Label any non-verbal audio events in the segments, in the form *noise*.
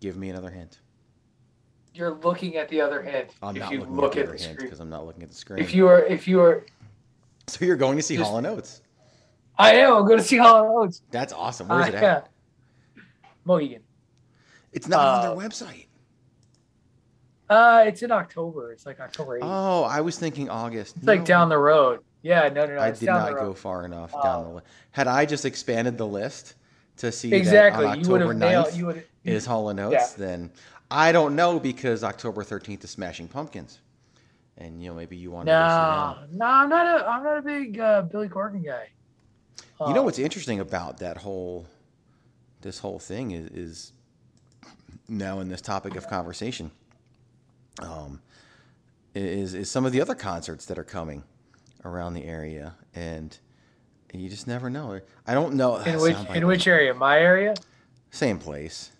Give me another hint. You're looking at the other hint. I'm if not you looking look at at the the hint screen. because I'm not looking at the screen. If you are, if you are, so you're going to see Just- Hall and Oates. I am. I'm going to see Hall and Oates. That's awesome. Where's Uh, it at? yeah. Mohegan. It's not on Uh, their website. Uh, it's in October. It's like October 8th. Oh, I was thinking August. it's like down the road. Yeah, no, no, no. I did not go far enough Oh. down the list. Had I just expanded the list to see Exactly. on You would have nailed. You would. Is Hall and Oates, then I don't know because October 13th is Smashing Pumpkins. And you know maybe you want to No, no, I'm not a. I'm not a big uh, Billy Corgan guy. You know Uh, what's interesting about that whole this whole thing is, is now in this topic of conversation um, is is some of the other concerts that are coming around the area and you just never know. I don't know. In *sighs* which in which area? My area. same place.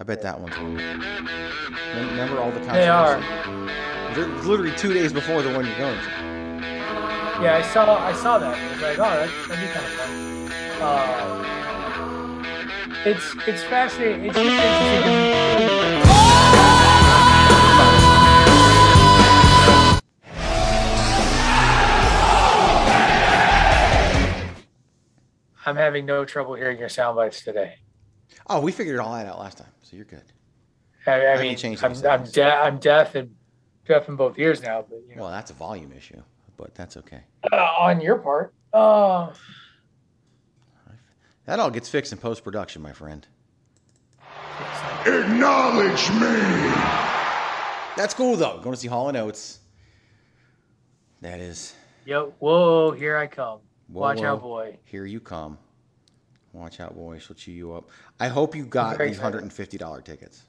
I bet that one's. Remember all the concerts? They are. They're literally two days before the one you're going to. Yeah, I saw. I saw that. I was like, oh, that, that'd be kind of fun. Uh, it's it's fascinating. It's just interesting. I'm having no trouble hearing your sound bites today. Oh, we figured all that out last time, so you're good. I, I mean, changed I'm, any I'm, de- I'm deaf and deaf in both ears now, but you know, Well, that's a volume issue, but that's okay. uh, on your part. Uh, That all gets fixed in post production, my friend. Acknowledge me! That's cool though. Going to see Hall and Oates. That is. Yep. whoa, here I come. Whoa, Watch whoa. out, boy. Here you come. Watch out, boy. She'll chew you up. I hope you got very the hundred and fifty dollar tickets.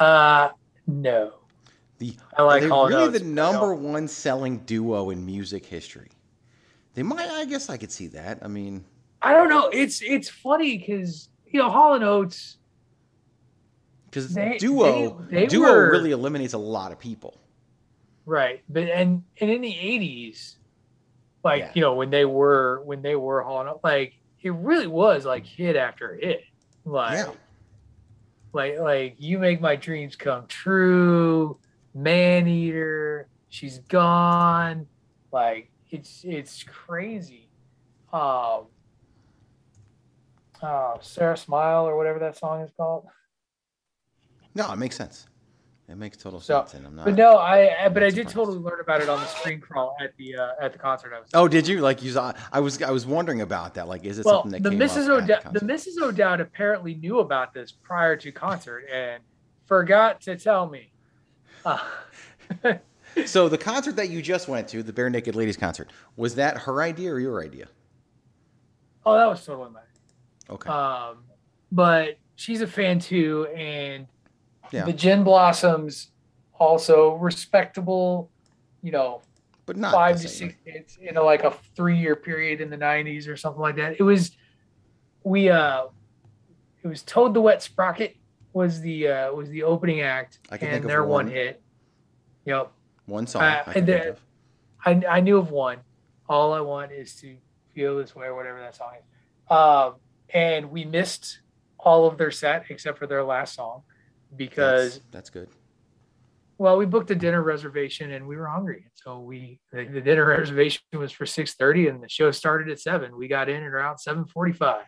Uh, no. The I like they're really the number one selling duo in music history. They might. I guess I could see that. I mean, I don't know. It's it's funny because you know Hall and Oates. because duo they- they duo were- really eliminates a lot of people. Right, but and and in the eighties, like Yeah. you know when they were when they were Hall and Oates, like it really was like hit after hit, like Yeah. like like you make my dreams come true, man eater, she's gone, like it's it's crazy. Um, uh, Sara Smile or whatever that song is called. No, it makes sense. It makes total So, sense, I'm not. But no, I I- but I did surprised. totally learn about it on the screen crawl at the uh, at the concert I was. Oh, did you like you saw? I was I was wondering about that. Like, is it well, something that the came Mrs. O'Dowd, the concert? Mrs. O'Dowd apparently knew about this prior to concert and forgot to tell me. Uh, *laughs* So the concert that you just went to, the Barenaked Ladies concert, was that her idea or your idea? oh, that was totally mine. Okay. Um, but she's a fan too, and Yeah. the Gin Blossoms also respectable. You know, but not five to six hits in a, like a three year period in the 90s or something like that. It was we uh it was Toad the Wet Sprocket was the uh was the opening act and their one one. hit. Yep. One song. Uh, I can and think the-. I I knew of one. All I want is to feel this way or whatever that song is. Um and we missed all of their set except for their last song because That's, that's good. Well, we booked a dinner reservation and we were hungry. So we the, the dinner *laughs* reservation was for 6:30 and the show started at 7. We got in at around 7:45.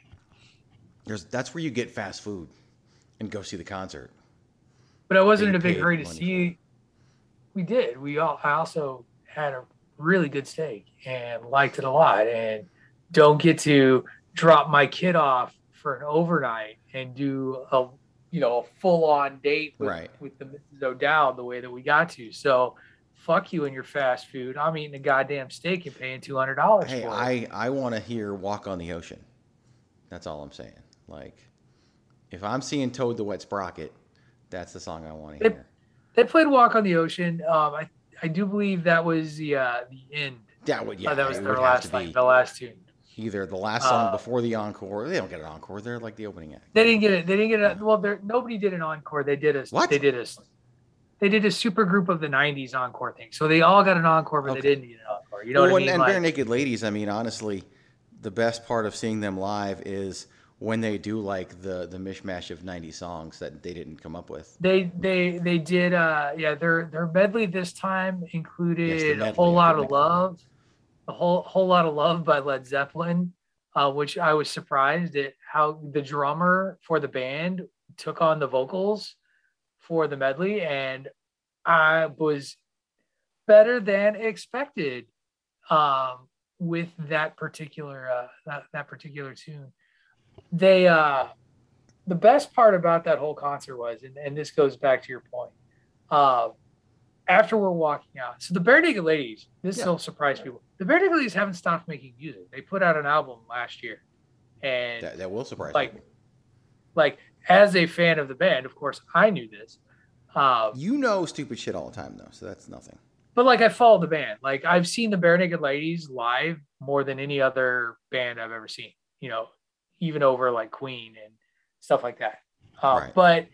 There's that's where you get fast food and go see the concert. But I wasn't in a big hurry to money see we did. We all I also had a really good steak and liked it a lot and don't get to drop my kid off for an overnight and do a you know a full on date with, Right. with the Mrs. O'Dowd the way that we got to. So fuck you and your fast food. I'm eating a goddamn steak and paying two hundred dollars Hey, for it. I I want to hear "Walk on the Ocean." That's all I'm saying. Like, if I'm seeing Toad the Wet Sprocket, that's the song I want to hear. They played "Walk on the Ocean." Um, I I do believe that was the uh, the end. That would yeah, Uh, that was their last like the last tune. Either the last song Uh, before the encore. They don't get an encore. They're like the opening act. They didn't get it. They didn't get it. Well, there nobody did an encore. They did a What? they did a they did a super group of the '90s encore thing. So they all got an encore, but Okay. they didn't get an encore. You know well, what I mean? and Like, Bare Naked Ladies. I mean, honestly, the best part of seeing them live is when they do like the the mishmash of 90 songs that they didn't come up with. they they they did uh yeah their their medley this time included a medley, whole lot of love a whole whole lot of love by led zeppelin uh which i was surprised at how the drummer for the band took on the vocals for the medley and i was better than expected um with that particular uh that, that particular tune they uh the best part about that whole concert was, and, and this goes back to your point, uh, after we're walking out, so the Barenaked Ladies, this Yeah. will surprise people. The Barenaked Ladies haven't stopped making music. They put out an album last year, and That, that will surprise like, people. like as a fan of the band, of course, I knew this. Um, You know stupid shit all the time though, so that's nothing. but like I follow the band. Like I've seen the Barenaked Ladies live more than any other band I've ever seen. You know, even over like Queen and stuff like that. Uh, Right. But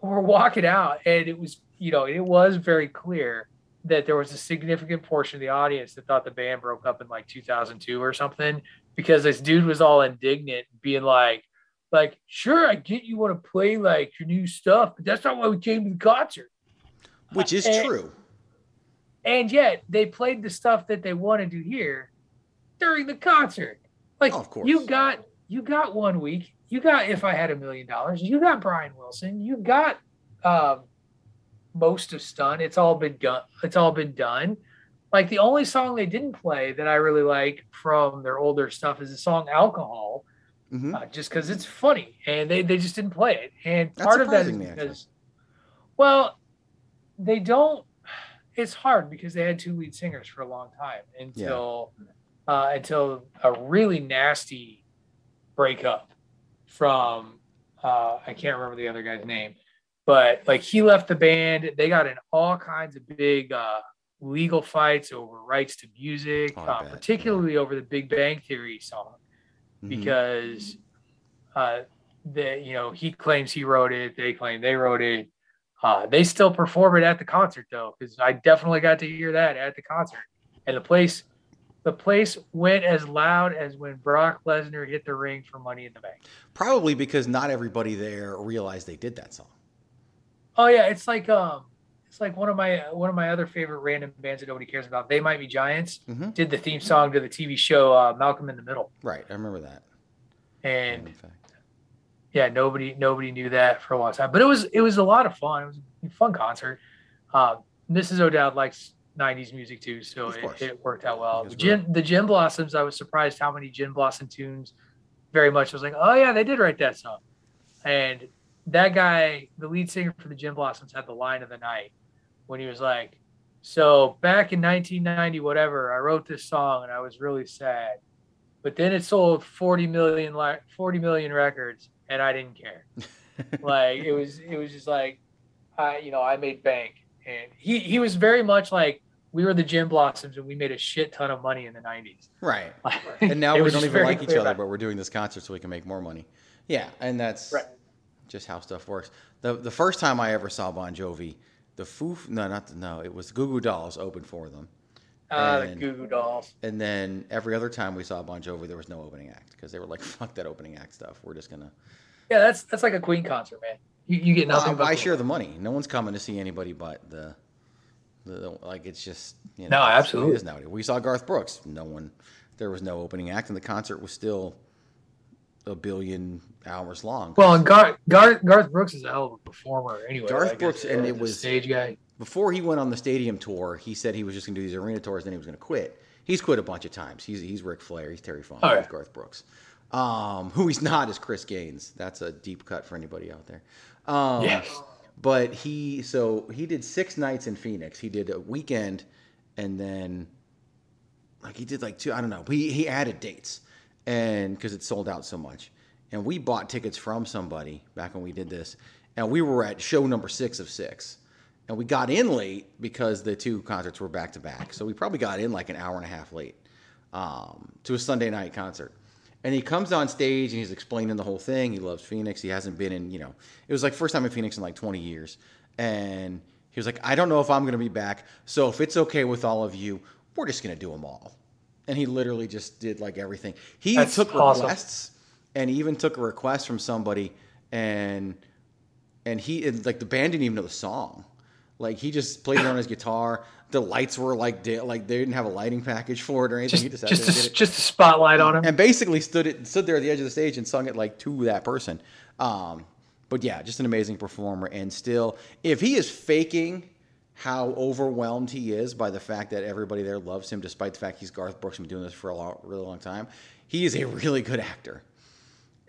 we're walking out, and it was you know it was very clear that there was a significant portion of the audience that thought the band broke up in like 2002 or something because this dude was all indignant, being like. Like, sure, I get you want to play like your new stuff, but that's not why we came to the concert. Which is and- true. and yet they played the stuff that they wanted to hear during the concert. Like Of course. you got you got one week, you got if I had a million dollars, you got Brian Wilson, you got um, most of Stunt. It's all been done. It's all been done. Like the only song they didn't play that I really like from their older stuff is the song "Alcohol," hmm uh, just because it's funny, and they they just didn't play it. And part of that is actually. because, well, they don't. It's hard because they had two lead singers for a long time until uh, until a really nasty breakup from uh, I can't remember the other guy's name, but like he left the band. They got in all kinds of big uh, legal fights over rights to music, Oh, uh, bet, yeah. particularly over the Big Bang Theory song Mhm. because uh, the you know he claims he wrote it, they claim they wrote it. Uh, they still perform it at the concert though, because I definitely got to hear that at the concert, and the place, the place went as loud as when Brock Lesnar hit the ring for Money in the Bank. Probably because not everybody there realized they did that song. Oh yeah, it's like um, it's like one of my one of my other favorite random bands that nobody cares about. They Might Be Giants Mhm. did the theme song to the TV show uh, Malcolm in the Middle, Right, I remember that. and in fact. yeah, nobody nobody knew that for a long time. But it was it was a lot of fun. It was a fun concert. Um, Mrs. O'Dowd likes '90s music too, so it, it worked out well. The Gin, the Gin Blossoms, I was surprised how many Gin Blossom tunes. Very much, I was like, oh yeah, they did write that song. And that guy, the lead singer for the Gin Blossoms, had the line of the night when he was like, "So back in 1990, whatever, I wrote this song and I was really sad, but then it sold 40 million, li- 40 million records, and I didn't care." *laughs* like it was it was just like i you know i made bank and he he was very much like we were the gin blossoms and we made a shit ton of money in the 90s Right. *laughs* And now we don't even like each other, but we're doing this concert so we can make more money. Yeah, and that's Right. Just how stuff works. The the first time I ever saw Bon Jovi, the Foo no, not the, no, it was Goo Goo Dolls opened for them. uh the goo goo dolls And then every other time we saw Bon Jovi, there was no opening act because they were like, *laughs* "Fuck that opening act stuff. We're just gonna." yeah that's that's like a queen concert man you, you get nothing Well, I but share the money. No one's coming to see anybody but the, the, like. It's just you know. No, way it absolutely. is nowadays. We saw Garth Brooks. No one. There was no opening act, and the concert was still a billion hours long. well and Gar- Gar- garth brooks is a hell of a performer anyway Garth like, Brooks, and it was- stage guy before he went on the stadium tour, he said he was just going to do these arena tours, then he was going to quit. He's quit a bunch of times. He's he's Ric Flair. He's Terry Funk. He's Garth Brooks. Um, who he's not is Chris Gaines. That's a deep cut for anybody out there. Um, yes But he so he did six nights in Phoenix. He did a weekend, and then like he did like two. I don't know. He he added dates, and because it sold out so much, and we bought tickets from somebody back when we did this, and we were at show number six of six, and we got in late because the two concerts were back to back, so we probably got in like an hour and a half late um, to a Sunday night concert. And he comes on stage and he's explaining the whole thing. He loves Phoenix. He hasn't been in, you know, it was like first time in Phoenix in like 20 years. And he was like, I don't know if I'm going to be back. So if it's okay with all of you, we're just going to do them all. And he literally just did like everything. He That's took awesome. requests and he even took a request from somebody and and he and, like the band didn't even know the song. Like he just played it on his *coughs* guitar. The lights were like da- like they didn't have a lighting package for it or anything. Just, he just just, a, it just a spotlight on him. and basically stood it stood there at the edge of the stage and sung it like to that person. Um, but yeah, just an amazing performer. And still, if he is faking how overwhelmed he is by the fact that everybody there loves him, despite the fact he's Garth Brooks and been doing this for a long, really long time, he is a really good actor.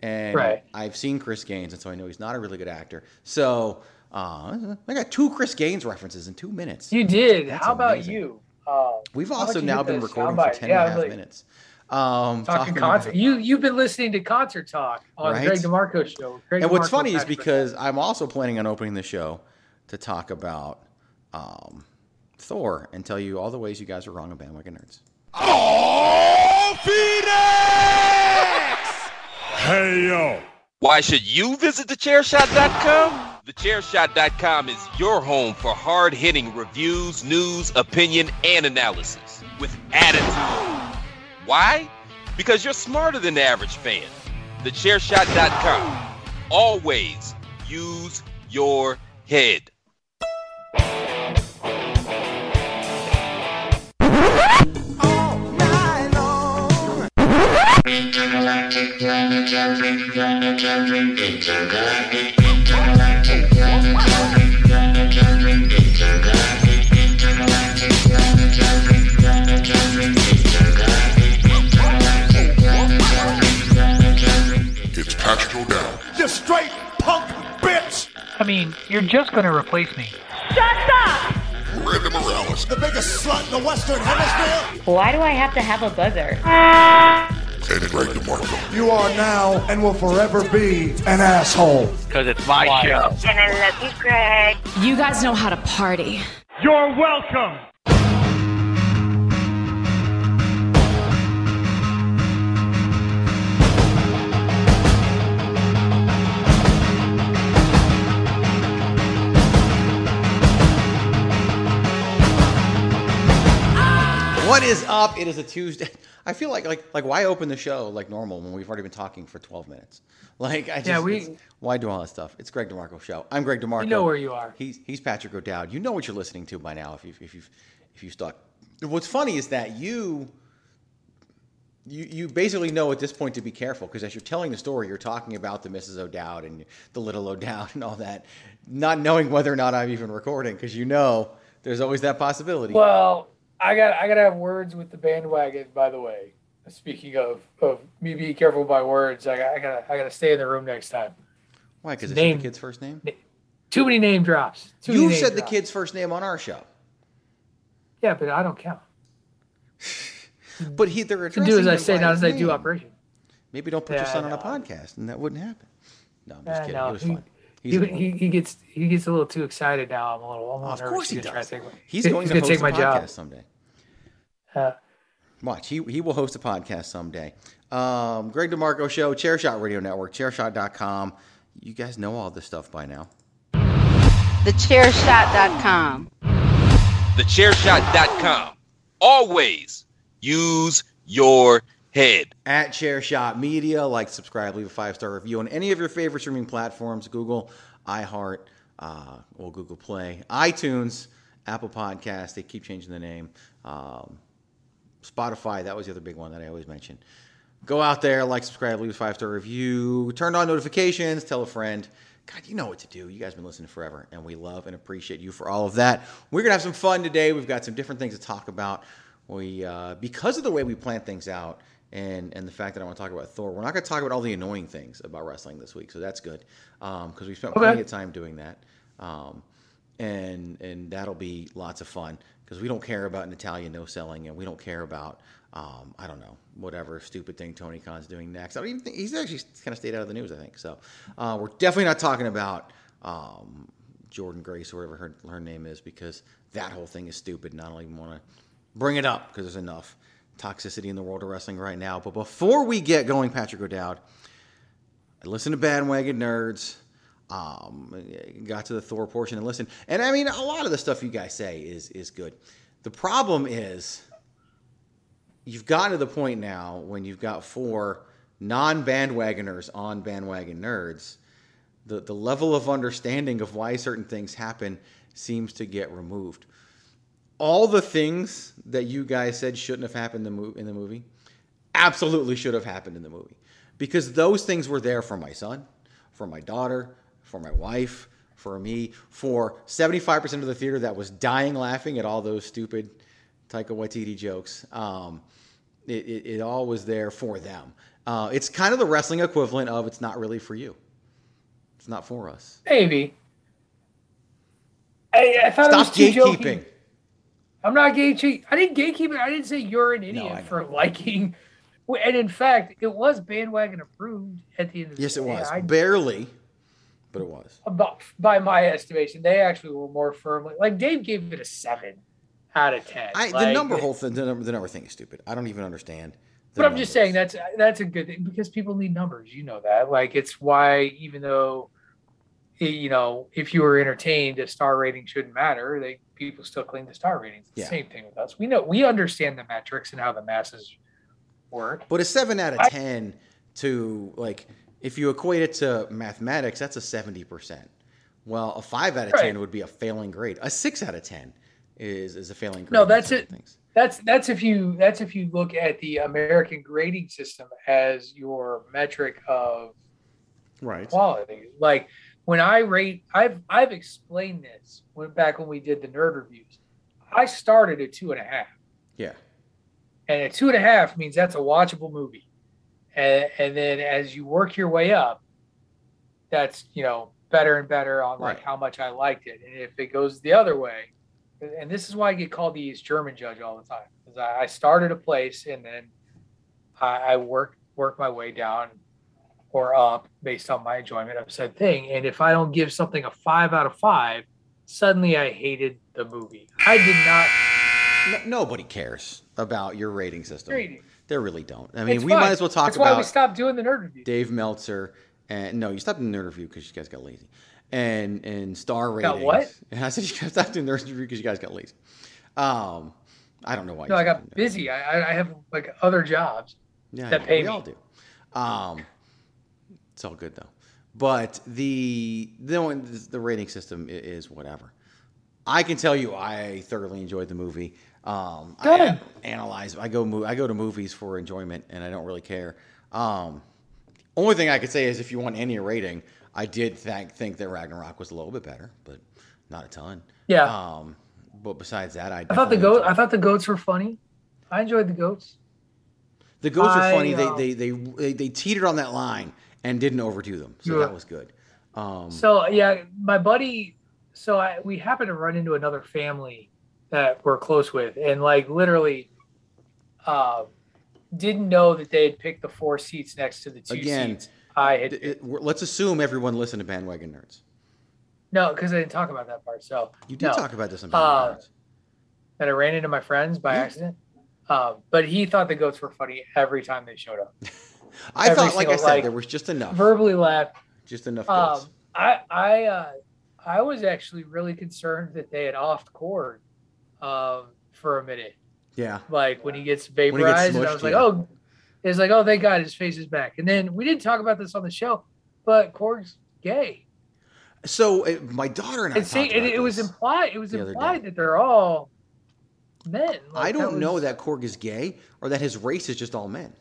And Right. I've seen Chris Gaines, and so I know he's not a really good actor. So uh, I got two Chris Gaines references in two minutes. You did. That's How about you? Uh, We've also you now been this recording for soundbite? 10 Yeah, and a half like, minutes. Um, Talking about- concert. You you've been listening to Concert Talk on Right. the Greg DeMarco show. Greg and what's funny is because I'm also planning on opening the show to talk about um, Thor and tell you all the ways you guys are wrong on bandwagon nerds. Oh, Phoenix! Hey, yo. Why should you visit thechairshot.com? Thechairshot.com is your home for hard hitting reviews, news, opinion, and analysis with attitude. Why? Because you're smarter than the average fan. Thechairshot.com. Always use your head. It's Patrick O'Dowd. You straight punk bitch! I mean, you're just going to replace me. Shut up! Randy Morales. The biggest slut in the Western Hemisphere. Why do I have to have a buzzer? And Greg DeMarco. You are now and will forever be an asshole. because it's my show. And I love you, Greg. You guys know how to party. You're welcome. What is up? It is a Tuesday. I feel like like like why open the show like normal when we've already been talking for 12 minutes? *laughs* Like I just Yeah, we- why do all that stuff? It's Greg DeMarco show. I'm Greg DeMarco. You know where you are. He's he's Patrick O'Dowd. You know what you're listening to by now if you if you if you stuck. What's funny is that you you, you basically know at this point to be careful because as you're telling the story, you're talking about the Mrs. O'Dowd and the little O'Dowd *laughs* and all that, not knowing whether or not I'm even recording because you know there's always that possibility. Well, I got I got to have words with the bandwagon. By the way, speaking of of me being careful with my words, I got I got I got to stay in the room next time. Why? Because it's name- the kid's first name. Too many name drops. Too name said the kid's first name on our show, Yeah, but I don't count. *laughs* but he they're To do as I say, not as I do operation. Maybe don't put your son on a podcast, and that wouldn't happen. No, I'm just Uh, kidding. no, it was he- fun. He's He, he, he gets he gets a little too excited now. I'm a little. I'm a little of nervous course he he's gonna try does. to take my- He's he's going to gonna host take a my podcast job. someday. Uh, Watch, he, he will host a podcast someday. Um, Greg DeMarco Show, Chairshot Radio Network, chairshot.com. You guys know all this stuff by now. Thechairshot.com. Thechairshot.com. Always use your head. At Chairshot Media, like, subscribe, leave a five star review on any of your favorite streaming platforms Google, iHeart, uh, well, Google Play, iTunes, Apple Podcasts. They keep changing the name. Um, Spotify, that was the other big one that I always mention. Go out there, like, subscribe, leave a five star review, turn on notifications, tell a friend. God, you know what to do. You guys have been listening forever, and we love and appreciate you for all of that. We're gonna have some fun today. We've got some different things to talk about. We, uh, because of the way we plan things out, and and the fact that I want to talk about Thor, we're not gonna talk about all the annoying things about wrestling this week. So that's good, because we spent Okay. plenty of time doing that. Um, and and that'll be lots of fun because we don't care about Natalya no selling, and we don't care about um, I don't know whatever stupid thing Tony Khan's doing next. I don't even think he's actually kind of stayed out of the news. I think so. Uh, we're definitely not talking about um, Jordynne Grace or whatever her her name is because that whole thing is stupid. And I don't even want to bring it up because there's enough toxicity in the world of wrestling right now. But before we get going, Patrick O'Dowd, I listen to Bandwagon Nerds. Um, got to the Thor portion and listen, and I mean a lot of the stuff you guys say is is good. The problem is you've gotten to the point now when you've got four non bandwagoners on bandwagon nerds, the, the level of understanding of why certain things happen seems to get removed. All the things that you guys said shouldn't have happened in the, mo- in the movie absolutely should have happened in the movie because those things were there for my son, for my daughter, for my wife, for me, for 75% of the theater that was dying laughing at all those stupid Taika Waititi jokes. Um, it, it, it, all was there for them. Uh, it's kind of the wrestling equivalent of it's not really for you. It's not for us. Maybe. I, I thought Stop it was gatekeeping. I'm not gatekeeping. I didn't gatekeep it. I didn't say you're an idiot no, for *laughs* liking. And in fact, it was bandwagon approved at the end of the yes, day. It was. I, Barely, but it was. About, by my estimation, they actually were more firmly like Dave gave it a seven out of ten. I, like, the number whole thing, the number, the number thing is stupid. I don't even understand. But I'm just saying that's that's a good thing because people need numbers. You know that. Like it's why even though you know if you were entertained, a star rating shouldn't matter. They people still cling to star ratings. It's the same thing with us. We know we understand the metrics and how the masses work. But a seven out of I, ten to like if you equate it to mathematics, that's a seventy percent. Well, a five out of right. ten would be a failing grade. A six out of ten is is a failing grade. No, that's it. Things. That's that's if you that's if you look at the American grading system as your metric of right quality. Like when I rate, I've I've explained this when back when we did the nerd reviews. I started at two and a half. Yeah. And a two and a half means that's a watchable movie. And, and then as you work your way up, that's you know better and better on like right. how much I liked it. And if it goes the other way, and this is why I get called the East German judge all the time. Because I, I, started a place and then I, I work work my way down or up based on my enjoyment of said thing. And if I don't give something a five out of five, suddenly I hated the movie. I did not. No, nobody cares about your rating system. Rating. They really don't. I mean, it's we fine. might as well talk That's about. That's why we stopped doing the nerd review. Dave Meltzer and no, you stopped doing the nerd review because you guys got lazy and and star ratings. Got what? *laughs* And I said you guys stopped doing the nerd review because you guys got lazy. Um, I don't know why. No, I got busy. I, I have like other jobs yeah, that pay we me. all do. Um, it's all good though. But the the the rating system is whatever. I can tell you, I thoroughly enjoyed the movie. Um, Good. I analyze. I go. I go to movies for enjoyment, and I don't really care. Um, only thing I could say is, if you want any rating, I did think think that Ragnarok was a little bit better, but not a ton. Yeah. Um, but besides that, I, I thought the goat. I thought the goats were funny. I enjoyed the goats. The goats I, are funny. Um, they, they they they teetered on that line and didn't overdo them, so yeah. that was good. Um, so yeah, my buddy. So I, we happened to run into another family that we're close with, and like literally, uh, didn't know that they had picked the four seats next to the two again, seats I had. It, it, let's assume everyone listened to Bandwagon Nerds. No, because I didn't talk about that part. So you did no. talk about this in Bandwagon uh, Nerds. That I ran into my friends by yeah. accident. Um, but he thought the goats were funny every time they showed up. *laughs* I every thought, like I said, like, there was just enough. Verbally laughed. Just enough. Um, I I uh, I was actually really concerned that they had offed Korg um, for a minute. Yeah. Like when he gets vaporized, he gets smushed, and I was like, yeah. oh, it's like, oh, thank God his face is back. And then we didn't talk about this on the show, but Korg's gay. So uh, my daughter and I. And see, it, it was implied. It was implied that they're all men. Like, I don't was, know that Korg is gay or that his race is just all men.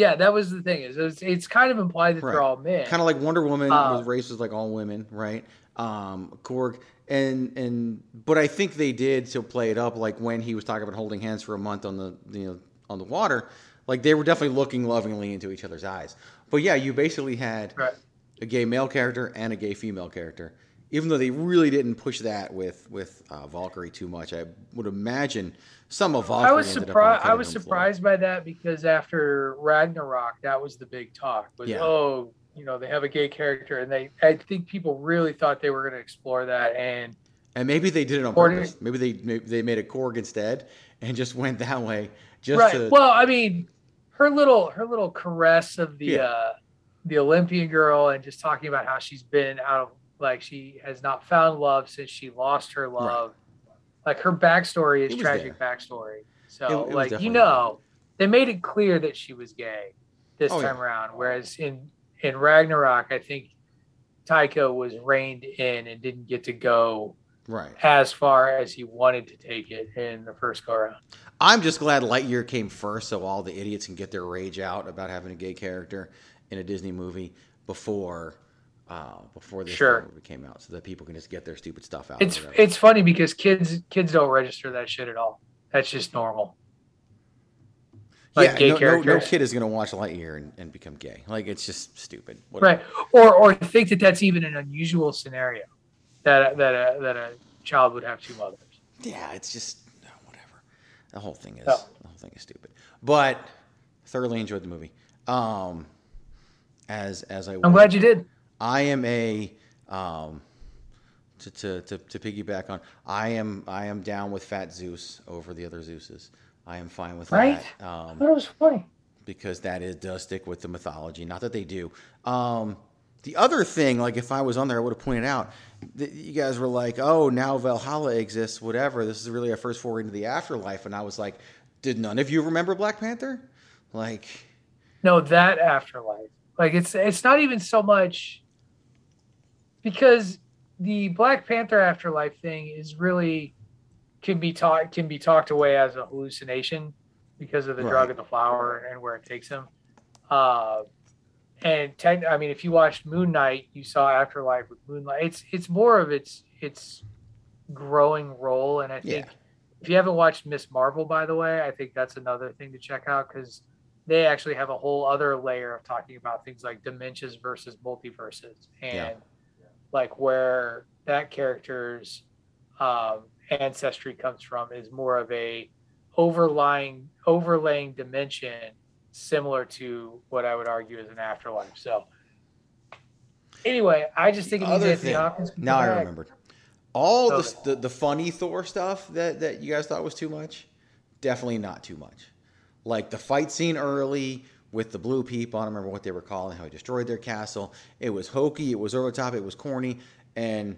Yeah, that was the thing. Is it's, it's kind of implied that right. they're all men. Kind of like Wonder Woman, uh, was was like all women, right? Um, Korg and and but I think they did to play it up, like when he was talking about holding hands for a month on the you know on the water like they were definitely looking lovingly into each other's eyes. But yeah, you basically had right. a gay male character and a gay female character even though they really didn't push that with with uh, Valkyrie too much. I would imagine some of. I was ended up on the surprised. I was room floor. surprised by that because after Ragnarok, that was the big talk. Was Yeah. oh, you know, they have a gay character, and they. I think people really thought they were going to explore that, and And maybe they did it on purpose. Maybe they maybe they made a Korg instead and just went that way. Just right. to Well, I mean, her little her little caress of the Yeah. uh the Olympian girl, and just talking about how she's been out of like she has not found love since she lost her love. Like her backstory is tragic backstory. So It- it like you know, they made it clear that she was gay this Oh, yeah. time around. Whereas in in Ragnarok, I think Taika was reined in and didn't get to go right. as far as he wanted to take it in the first go around. I'm just glad Lightyear came first, so all the idiots can get their rage out about having a gay character in a Disney movie before uh, before this Sure. movie came out, so that people can just get their stupid stuff out. It's it's funny because kids kids don't register that shit at all. That's just normal. Like yeah, gay no, no, no kid is gonna watch Lightyear and, and become gay. Like it's just stupid. Whatever. right? Or or think that that's even an unusual scenario that that a, that a child would have two mothers. Yeah, it's just whatever. The whole thing is No. the whole thing is stupid. But thoroughly enjoyed the movie. Um, as as I I'm glad you did. I am a um, to, to, to, to piggyback on. I am I am down with Fat Zeus over the other Zeuses. I am fine with Right? that. I Um, it was funny. because that is does stick with the mythology. Not that they do. Um, the other thing, like if I was on there, I would have pointed out that you guys were like, "Oh, now Valhalla exists. Whatever. This is really our first foray into the afterlife." And I was like, "Did none of you remember Black Panther?" Like, No, that afterlife. Like it's it's not even so much because the Black Panther afterlife thing is really can be taught can be talked away as a hallucination because of the drug and the flower and where it takes him. Uh, and tech, I mean, if you watched Moon Knight, you saw afterlife with Moon Knight. It's it's more of its its growing role, and I think Yeah. if you haven't watched Miss Marvel, by the way, I think that's another thing to check out because they actually have a whole other layer of talking about things like dementias versus multiverses and Yeah. Like where that character's um, ancestry comes from is more of a overlying overlaying dimension similar to what I would argue is an afterlife. So anyway, I just think it other Anthony thing. Hopkins. can Now I remembered. All Okay. the, the the funny Thor stuff that that you guys thought was too much, definitely not too much. Like the fight scene early with the blue people. I don't remember what they were calling how he destroyed their castle. It was hokey. It was over the top. It was corny, and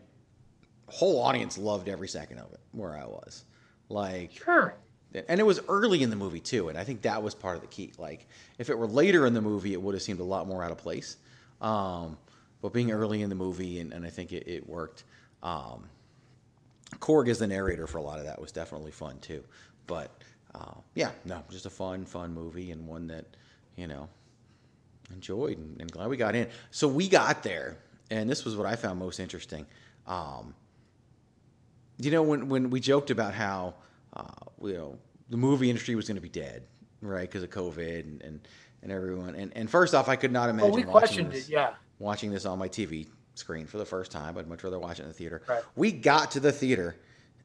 whole audience loved every second of it. Where I was, like, Sure. and it was early in the movie too, and I think that was part of the key. Like, if it were later in the movie, it would have seemed a lot more out of place. Um, but being early in the movie, and, and I think it, it worked. Um, Korg as the narrator for a lot of that was definitely fun too. But uh, yeah, no, just a fun, fun movie and one that you know enjoyed and, and glad we got in. So we got there, and this was what I found most interesting. Um, you know, when when we joked about how uh, you know the movie industry was going to be dead, right, because of COVID and, and and everyone. And and first off, I could not imagine Well, we watching questioned this it. Yeah. watching this on my TV screen for the first time. I'd much rather watch it in the theater. Right. We got to the theater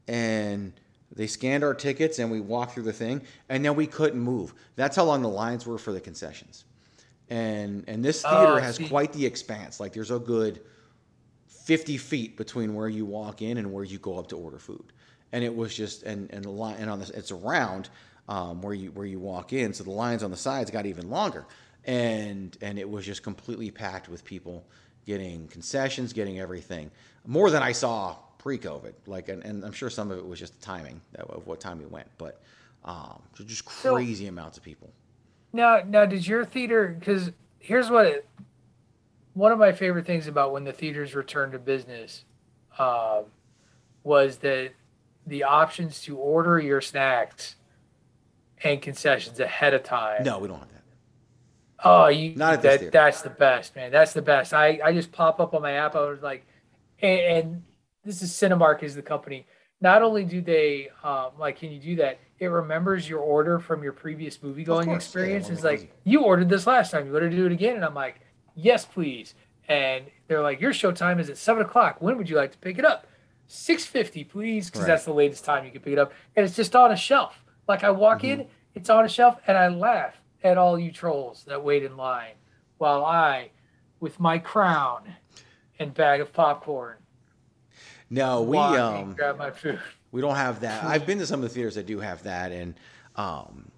and they scanned our tickets and we walked through the thing and then we couldn't move. That's how long the lines were for the concessions. And and this Oh, theater has quite the expanse. Like there's a good 50 feet between where you walk in and where you go up to order food. And it was just and and the line and on this it's around um, where you where you walk in, so the lines on the sides got even longer. And and it was just completely packed with people getting concessions, getting everything more than I saw pre-COVID. Like, and, and I'm sure some of it was just the timing of what time we went, but um, just crazy amounts of people. Now, now, did your theater? Because here's what it. One of my favorite things about when the theaters returned to business, um, was that the options to order your snacks and concessions ahead of time. No, we don't have that. Oh, you Not at that, that's the best, man. That's the best. I, I just pop up on my app. I was like, and, and this is Cinemark is the company. Not only do they um, like, can you do that? It remembers your order from your previous movie going course, yeah, experience. it's like was- you ordered this last time. You want to do it again? And I'm like, yes, please. and they're like, "Your show time is at seven o'clock. When would you like to pick it up?" Six fifty, please, because Right. that's the latest time you can pick it up, and it's just on a shelf. Like I walk Mm-hmm. in, it's on a shelf, and I laugh at all you trolls that wait in line, while I, with my crown and bag of popcorn, No, we um grab my food. we don't have that. I've been to some of the theaters that do have that, and um,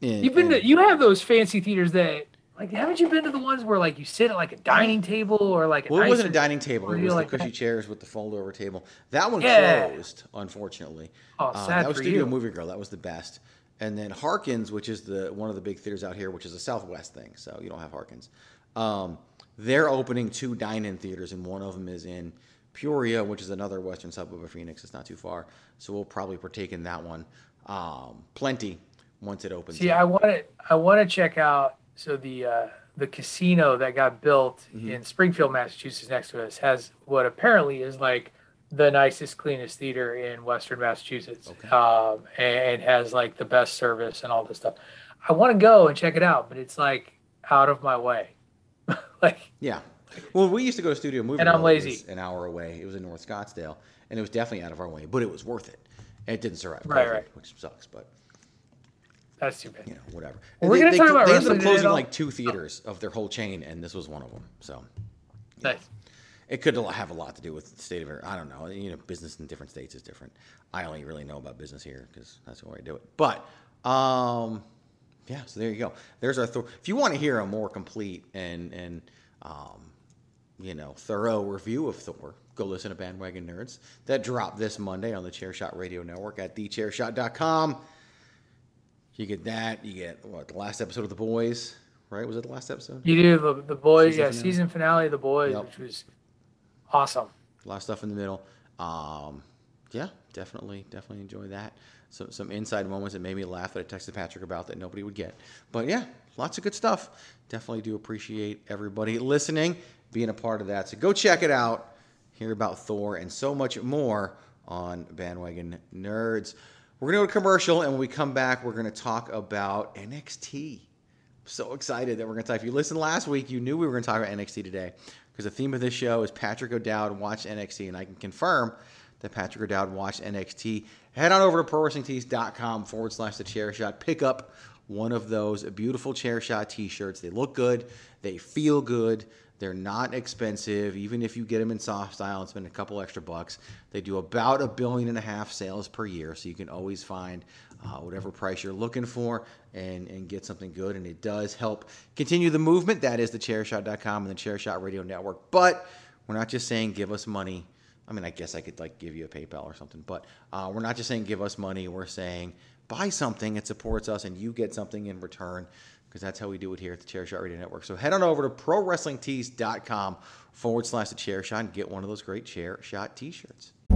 and- You've been and- to, you have those fancy theaters that like haven't you been to the ones where like you sit at like a dining table or like Well, it wasn't a dining table. It was the like cushy that? chairs with the fold-over table. That one Yeah. closed, unfortunately. Oh, Uh, sad that was for Studio you. Movie Grill. That was the best. And then Harkins, which is the one of the big theaters out here, which is a Southwest thing, so you don't have Harkins. Um, they're opening two dine-in theaters, and one of them is in Peoria, which is another western suburb of Phoenix. It's not too far, so we'll probably partake in that one. Um, plenty once it opens. See, up. I want to I want to check out so the uh, the casino that got built Mm-hmm. in Springfield, Massachusetts, next to us, has what apparently is like the nicest, cleanest theater in Western Massachusetts, um, and has like the best service and all this stuff. I want to go and check it out, but it's like out of my way. *laughs* like Yeah. Well, we used to go to Studio Movie And I'm World. It was lazy. an hour away. It was in North Scottsdale, and it was definitely out of our way, but it was worth it. And it didn't survive Right, COVID, right. which sucks, but that's too bad. you know, whatever. Well, we're gonna talk about they ended up closing like two theaters of their whole chain, and this was one of them. So Nice. it could have a lot to do with the state of it. I don't know. You know, business in different states is different. I only really know about business here because that's the way I do it. But um, yeah, so there you go. There's our. Thor- if you want to hear a more complete and and um, you know thorough review of Thor, go listen to Bandwagon Nerds that dropped this Monday on the Chairshot Radio Network at thechairshot.com. You get that. You get what the last episode of The Boys, right? Was it the last episode? You do the, the boys, Season yeah, finale. season finale of the boys, Yep. which was awesome. a lot of stuff in the middle. Um, yeah, definitely, definitely enjoy that. So, some inside moments that made me laugh that I texted Patrick about that nobody would get. But yeah, lots of good stuff. Definitely do appreciate everybody listening, being a part of that. So go check it out, hear about Thor and so much more on Bandwagon Nerds. We're going to go to commercial, and when we come back, we're going to talk about NXT so excited that we're going to talk. If you listened last week, you knew we were going to talk about NXT today because the theme of this show is Patrick O'Dowd watched NXT, and I can confirm that Patrick O'Dowd watched NXT. Head on over to ProWrestlingTees.com forward slash the chair shot. Pick up one of those beautiful chair shot t shirts. They look good, they feel good. They're not expensive, even if you get them in soft style and spend a couple extra bucks. They do about a billion and a half sales per year, so you can always find uh, whatever price you're looking for and, and get something good. And it does help continue the movement. That is the chairshot.com and the Chairshot Radio Network. But we're not just saying give us money. I mean, I guess I could like give you a PayPal or something, but uh, we're not just saying give us money. We're saying buy something. It supports us, and you get something in return because that's how we do it here at the Chair Shot Radio Network. So head on over to prowrestlingtees.com forward slash the chair shot and get one of those great chair shot t shirts.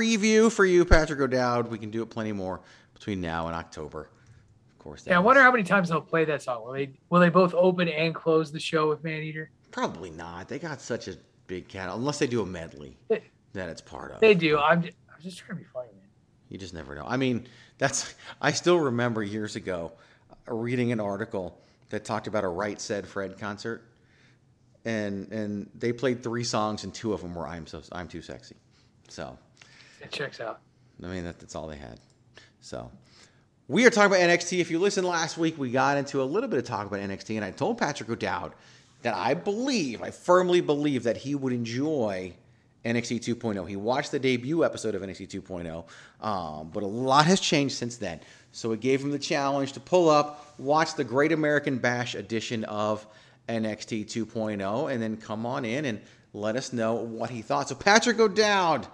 preview for you, Patrick O'Dowd. We can do it plenty more between now and October. Of course. Yeah, I wonder how many times they'll play that song. Will they will they both open and close the show with Man Eater? Probably not. They got such a big cat, unless they do a medley They- that it's part of. They do. I'm just, I'm just trying to be funny, man. You just never know. I mean, that's. I still remember years ago uh, reading an article that talked about a Right Said Fred concert, and and they played three songs, and two of them were "I'm so I'm too sexy." So, It checks out. I mean, that, that's all they had. So, we are talking about NXT. If you listened last week, we got into a little bit of talk about NXT, and I told Patrick O'Dowd that I believe, I firmly believe that he would enjoy NXT 2.0. He watched the debut episode of NXT 2.0, um, but a lot has changed since then. So it gave him the challenge to pull up, watch the Great American Bash edition of NXT 2.0, and then come on in and let us know what he thought. So, Patrick O'Dowd,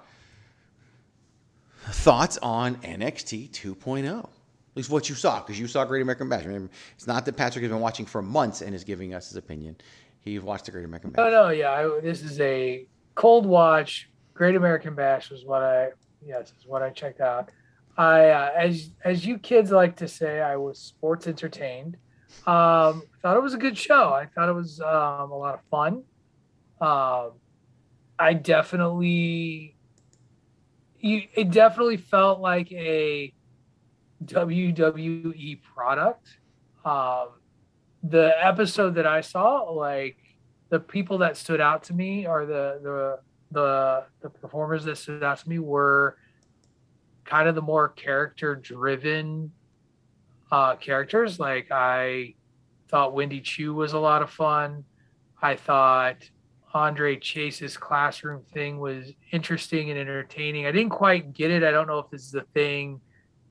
thoughts on NXT 2.0? At least what you saw, because you saw Great American Bash. Remember, it's not that Patrick has been watching for months and is giving us his opinion. He watched the Great American Bash. No, no, yeah. I, this is a cold watch. Great American Bash was what I yes is what I checked out. I uh, as as you kids like to say, I was sports entertained. Um, thought it was a good show. I thought it was um, a lot of fun. Um, I definitely, you, it definitely felt like a WWE product. Um, the episode that I saw, like the people that stood out to me, or the the the the performers that stood out to me were kind of the more character driven uh, characters. Like I thought Wendy Choo was a lot of fun. I thought Andre Chase's classroom thing was interesting and entertaining. I didn't quite get it. I don't know if this is a thing.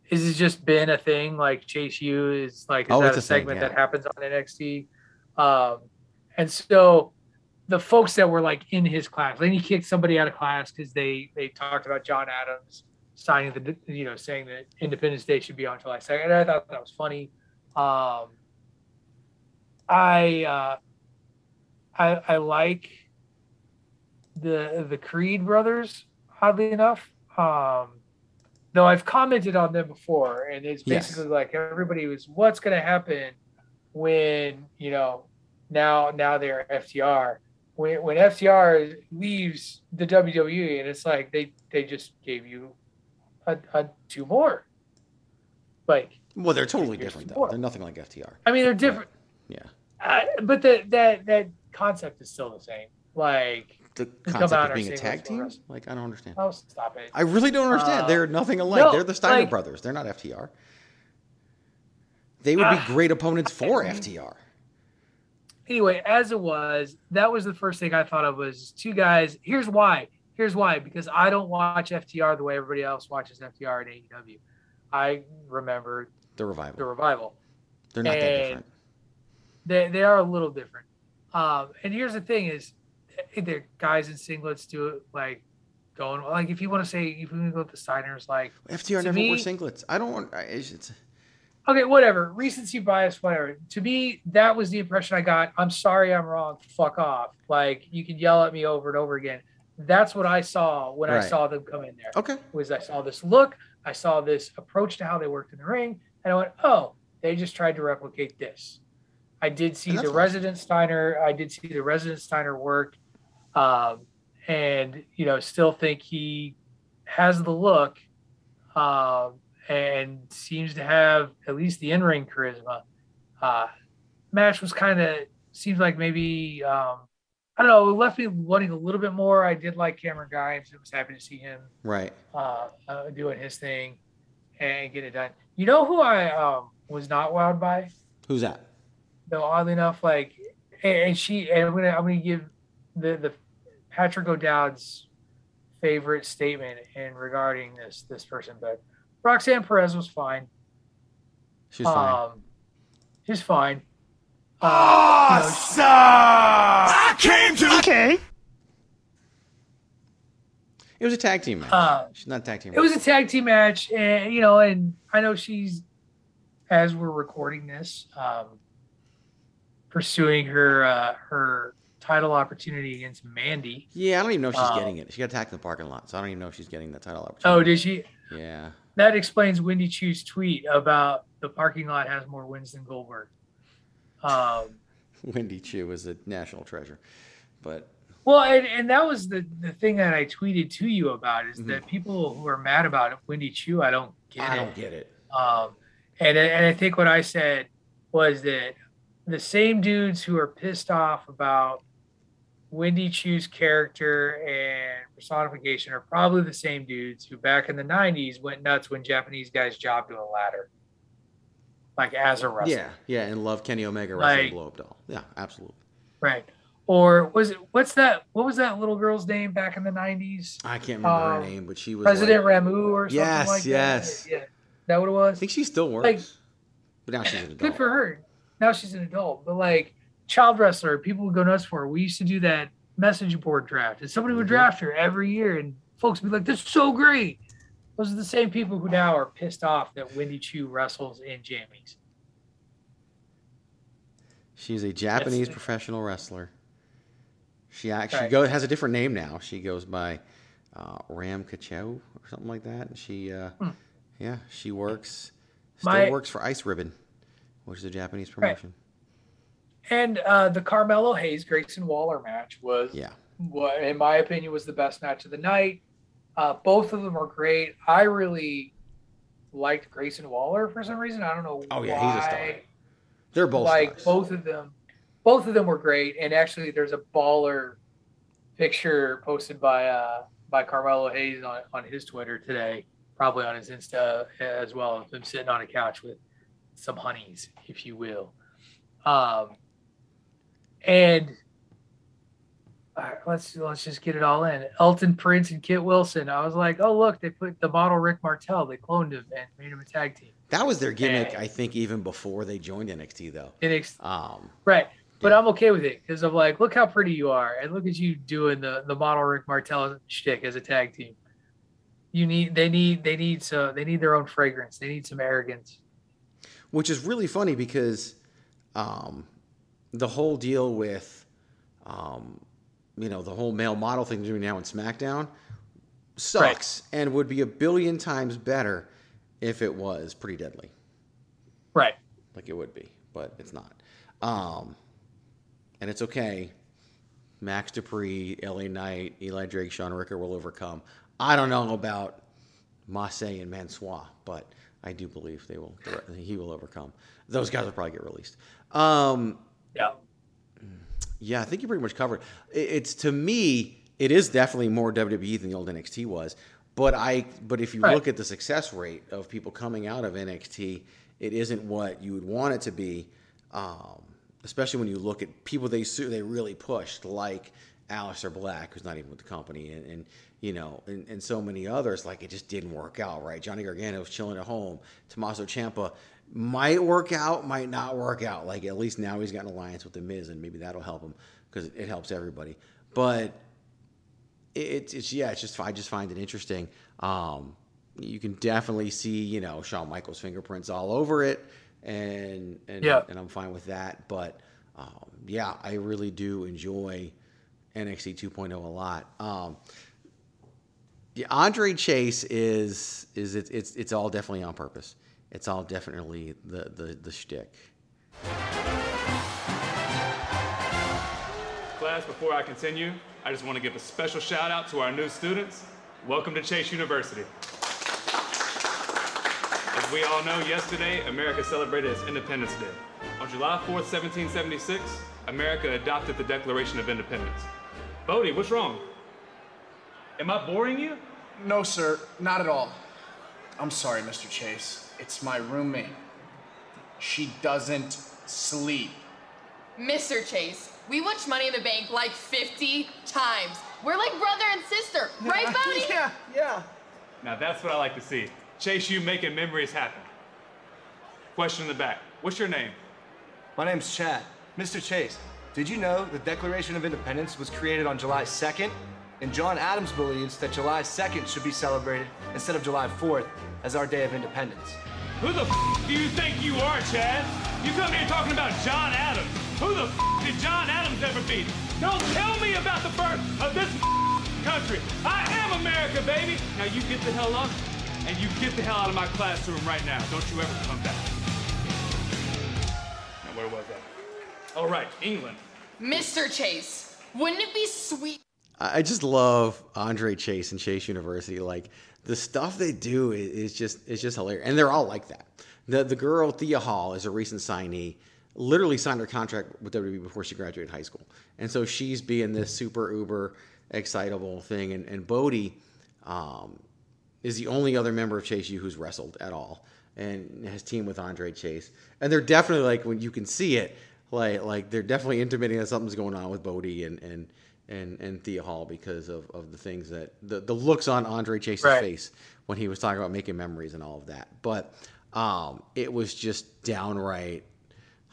Is this just been a thing? Like Chase U is like is Oh, that a a thing, segment yeah. that happens on NXT? Um, and so the folks that were like in his class, then he kicked somebody out of class because they they talked about John Adams signing the you know saying that Independence Day should be on July second. I thought that was funny. Um, I uh, I I like the the Creed brothers. Oddly enough, um, though I've commented on them before, and it's Yes. basically like everybody was, what's going to happen when you know now now they're FTR. When when FTR leaves the WWE, and it's like they they just gave you a, a two more. Like Well, they're totally different, though. more. They're nothing like FTR. I mean, they're different. Yeah. Uh, but the, that that concept is still the same. Like, The concept of being a tag team? us. Like, I don't understand. oh, stop it. I really don't understand. Uh, They're nothing alike. no, They're the Steiner like- brothers. They're not FTR. They would be Ah. great opponents for FTR. anyway, as it was, that was the first thing I thought of was two guys. Here's why. Here's why. Because I don't watch FTR the way everybody else watches FTR and AEW. I remember The revival. the revival. They're not that different. They they are a little different. Um, and here's the thing: is they're guys in singlets do it like going like if you want to say if you want to go with the Steiners like FTR never wore singlets. I don't want. I- It's, it's, okay, whatever, recency bias, whatever. To me, that was the impression I got. I'm sorry, I'm wrong. Fuck off. Like you can yell at me over and over again. That's what I saw when I saw them come in there. okay. Was I saw this look, I saw this approach to how they worked in the ring, and I went, oh, they just tried to replicate this. I did see the resident Steiner. I did see the resident Steiner work, um, and you know, still think he has the look, um, and seems to have at least the in-ring charisma. Uh, match was kind of seems like maybe um, I don't know. It left me wanting a little bit more. I did like Cameron Grimes. I was happy to see him Right. uh, uh, doing his thing and get it done. You know who I um, was not wowed by? Who's that? No, oddly enough, like and, and she and I'm gonna I'm gonna give the the Patrick O'Dowd's favorite statement in regarding this this person, but Roxanne Perez was fine. She's fine. Um, she's fine. Uh, you know, she- I came to. Okay. It was a tag team match. Uh, She's not a tag team. it was a tag team match, and you know, and I know she's as we're recording this, um, pursuing her uh, her title opportunity against Mandy. Yeah, I don't even know if she's Um, getting it. She got attacked in the parking lot, so I don't even know if she's getting that title opportunity. Oh, did she? Yeah. That explains Wendy Choo's tweet about the parking lot has more wins than Goldberg. Um, *laughs* Wendy Choo is a national treasure, but well, and, and that was the, the thing that I tweeted to you about is Mhm. that people who are mad about Wendy Choo, I don't get I it. I don't get it. Um, and and I think what I said was that the same dudes who are pissed off about Wendy Choo's character and personification are probably the same dudes who back in the '90s went nuts when Japanese guys jobbed to a ladder, like as a wrestler. Yeah, yeah, and love Kenny Omega wrestling Like- blow up doll. Yeah, absolutely. Right. Or was it what's that? What was that little girl's name back in the '90s? I can't remember Um, her name, but she was President like, Ramu or something Yes, like yes. that. Yeah, that what it was. I think she still works, Like- but now she's an adult. Good for her. Now she's an adult, but like child wrestler, people would go nuts for her. We used to do that message board draft, and somebody would Mhm. draft her every year, and folks would be like, "That's so great." Those are the same people who now are pissed off that Wendy Choo wrestles in jammies. She's a Japanese That's- professional wrestler. She actually Right. go has a different name now. She goes by uh, Ram Kaicho or something like that. And she, uh, Hmm. yeah, she works still My- works for Ice Ribbon, which is a Japanese Right. And uh, the Carmelo Hayes Grayson Waller match was, Yeah, what in my opinion, was the best match of the night. Uh, both of them were great. I really liked Grayson Waller for some reason. I don't know Oh, yeah, he's a star. they're both like stars. both of them both of them were great and actually there's a baller picture posted by uh by carmelo hayes on, on his twitter today probably on his insta as well of him sitting on a couch with some honeys if you will um and all right, let's let's just get it all in. Elton Prince and Kit Wilson. I was like, oh look, they put the model Rick Martel. They cloned him and made him a tag team. That was their gimmick, And- I think, even before they joined NXT, though. NXT, Um, Right. But Yeah. I'm okay with it because I'm like, look how pretty you are, and look at you doing the the model Rick Martel shtick as a tag team. You need they need they need so they need their own fragrance. They need some arrogance. which is really funny because um, the whole deal with um, you know the whole male model thing doing now in SmackDown sucks and would be a billion times better if it was pretty deadly, Right. like it would be, but it's not. Um, and it's okay. Max Dupri, LA Knight, Eli Drake, Shaun Ricker will overcome. I don't know about Massey and Mansoor, but I do believe they will. He will overcome. Those guys will probably get released. Um, Yeah. yeah, I think you pretty much covered. It's to me, it is definitely more WWE than the old NXT was. But I, but if you Right. look at the success rate of people coming out of NXT, it isn't what you would want it to be. Um, especially when you look at people they su- they really pushed, like Aleister Black, who's not even with the company, and, and you know, and, and so many others. Like it just didn't work out, right? Johnny Gargano was chilling at home. Tommaso Ciampa might work out, might not work out. Like at least now he's got an alliance with the Miz, and maybe that'll help him because it helps everybody. But it's it's yeah, it's just I just find it interesting. Um, you can definitely see you know Shawn Michaels' fingerprints all over it, and and Yeah. and I'm fine with that. But um, yeah, I really do enjoy NXT 2.0 a lot. Um, yeah, Andre Chase is is it, it's it's all definitely on purpose. It's all definitely the the the shtick. Class, before I continue, I just want to give a special shout out to our new students. Welcome to Chase University. As we all know, yesterday, America celebrated its Independence Day. On July 4th, 1776, America adopted the Declaration of Independence. Bodhi, what's wrong? Am I boring you? No, sir, not at all. I'm sorry, Mr. Chase. It's my roommate. She doesn't sleep. Mr. Chase, we watched Money in the Bank like 50 times. We're like brother and sister, right, Bodhi? *laughs* yeah, yeah. Now that's what I like to see. Chase, you making memories happen. Question in the back. What's your name? My name's Chad. Mr. Chase, did you know the Declaration of Independence was created on July 2nd? And John Adams believes that July 2nd should be celebrated instead of July 4th as our Day of Independence. Who the f- do you think you are, Chad? You come here talking about John Adams. Who the f- did John Adams ever beat? Don't tell me about the birth of this country. I am America, baby. Now you get the hell up and you get the hell out of my classroom right now. Don't you ever come back. Now where was that? All right, England. Mr. Chase, wouldn't it be sweet? I just love Andre Chase and Chase University. Like the stuff they do is just it's just hilarious, and they're all like that. The the girl Thea Hail is a recent signee. Literally signed her contract with WWE before she graduated high school, and so she's being this super uber excitable thing. And, and Bodhi um, is the only other member of Chase U who's wrestled at all, and has teamed with Andre Chase. And they're definitely like when you can see it, like like they're definitely intimating that something's going on with Bodhi and and and and Thea Hail because of, of the things that the, the looks on Andre Chase's Right. face when he was talking about making memories and all of that. But um, it was just downright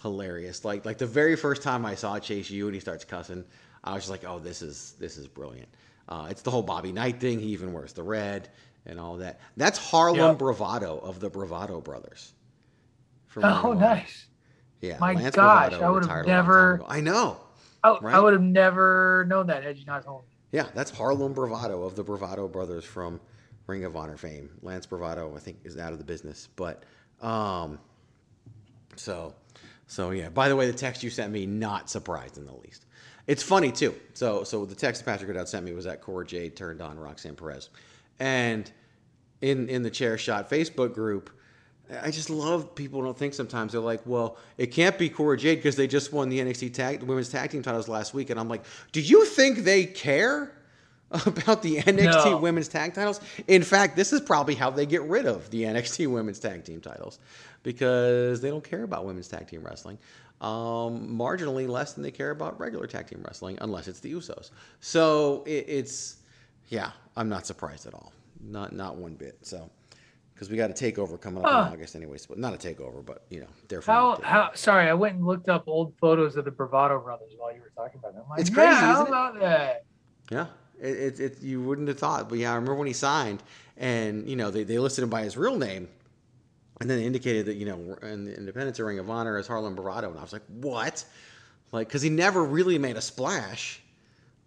hilarious. Like like the very first time I saw Chase U and he starts cussing, I was just like, oh, this is this is brilliant. Uh, it's the whole Bobby Knight thing. He even wears the red and all that. That's Harlem Yep. Bravado of the Bravado brothers. Oh, nice. Yeah, My Lance gosh, Bravado I would have a long time never. I know. I, right? I would have never known that had you not told me. Yeah, that's Harlem Bravado of the Bravado brothers from Ring of Honor fame. Lance Bravado, I think, is out of the business, but um, so so yeah. By the way, the text you sent me, not surprised in the least. It's funny too. So so the text Patrick Goodell sent me was that Cora Jade turned on Roxanne Perez, and in in the chair shot Facebook group. I just love people don't think sometimes they're like, well, it can't be Cora Jade because they just won the NXT tag the women's tag team titles last week, and I'm like, do you think they care *laughs* about the NXT No. women's tag titles? In fact, this is probably how they get rid of the NXT *laughs* women's tag team titles because they don't care about women's tag team wrestling. Um, marginally less than they care about regular tag team wrestling, unless it's the Usos. So it, it's, yeah, I'm not surprised at all, not not one bit. So because we got a takeover coming up Huh. in August, anyways. But not a takeover, but you know, they're How how? Sorry, I went and looked up old photos of the Bravado brothers while you were talking about them. Like, It's crazy, yeah, how it? about that? Yeah, it, it, it you wouldn't have thought, but yeah, I remember when he signed, and you know they, they listed him by his real name, and then they indicated that you know in the Independence or Ring of Honor as Harlem Bravado, and I was like, what? Like, because he never really made a splash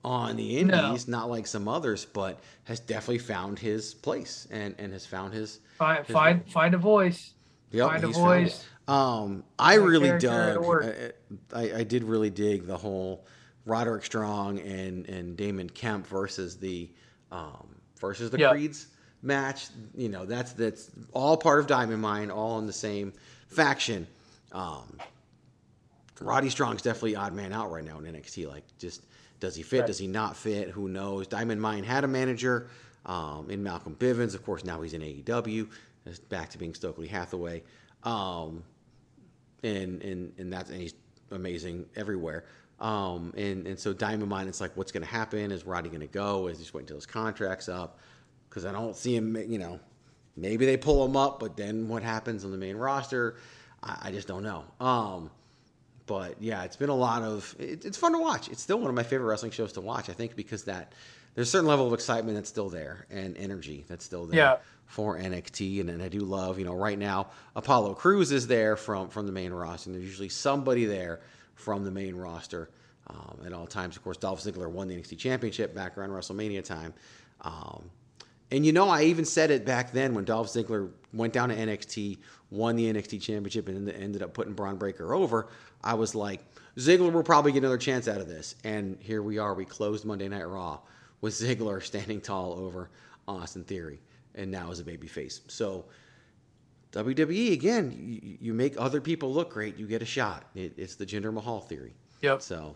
on the No. Indies, not like some others, but has definitely found his place and and has found his Find his find find a voice. Yep, find a voice. Um, I Find really dug. I, I, I did really dig the whole Roderick Strong and and Damon Kemp versus the um, versus the Yeah. Creeds match. You know, that's that's all part of Diamond Mine, all in the same faction. Um, Roddy Strong's definitely odd man out right now in NXT. Like, just does he fit? Right. Does he not fit? Who knows? Diamond Mine had a manager um, in Malcolm Bivens. Of course, now he's in AEW. Back to being Stokely Hathaway, um, and and and that's and he's amazing everywhere. Um, and and so Diamond Mine, it's like, what's going to happen? Is Roddy going to go? Is he just wait until his contract's up? Because I don't see him. You know, maybe they pull him up, but then what happens on the main roster? I, I just don't know. Um, but yeah, it's been a lot of. It, it's fun to watch. It's still one of my favorite wrestling shows to watch. I think because that there's a certain level of excitement that's still there and energy that's still there Yeah. for NXT. And, and I do love, you know, right now Apollo Crews is there from from the main roster, and there's usually somebody there from the main roster um, at all times. Of course, Dolph Ziggler won the NXT Championship back around WrestleMania time. Um, and you know, I even said it back then when Dolph Ziggler went down to NXT, won the NXT Championship, and then ended up putting Bron Breakker over. I was like, Ziggler will probably get another chance out of this. And here we are. We closed Monday Night Raw with *laughs* Ziggler standing tall over Austin Theory, and now as a babyface. So WWE again, you, you make other people look great, you get a shot. It, it's the Jinder Mahal theory. Yep. So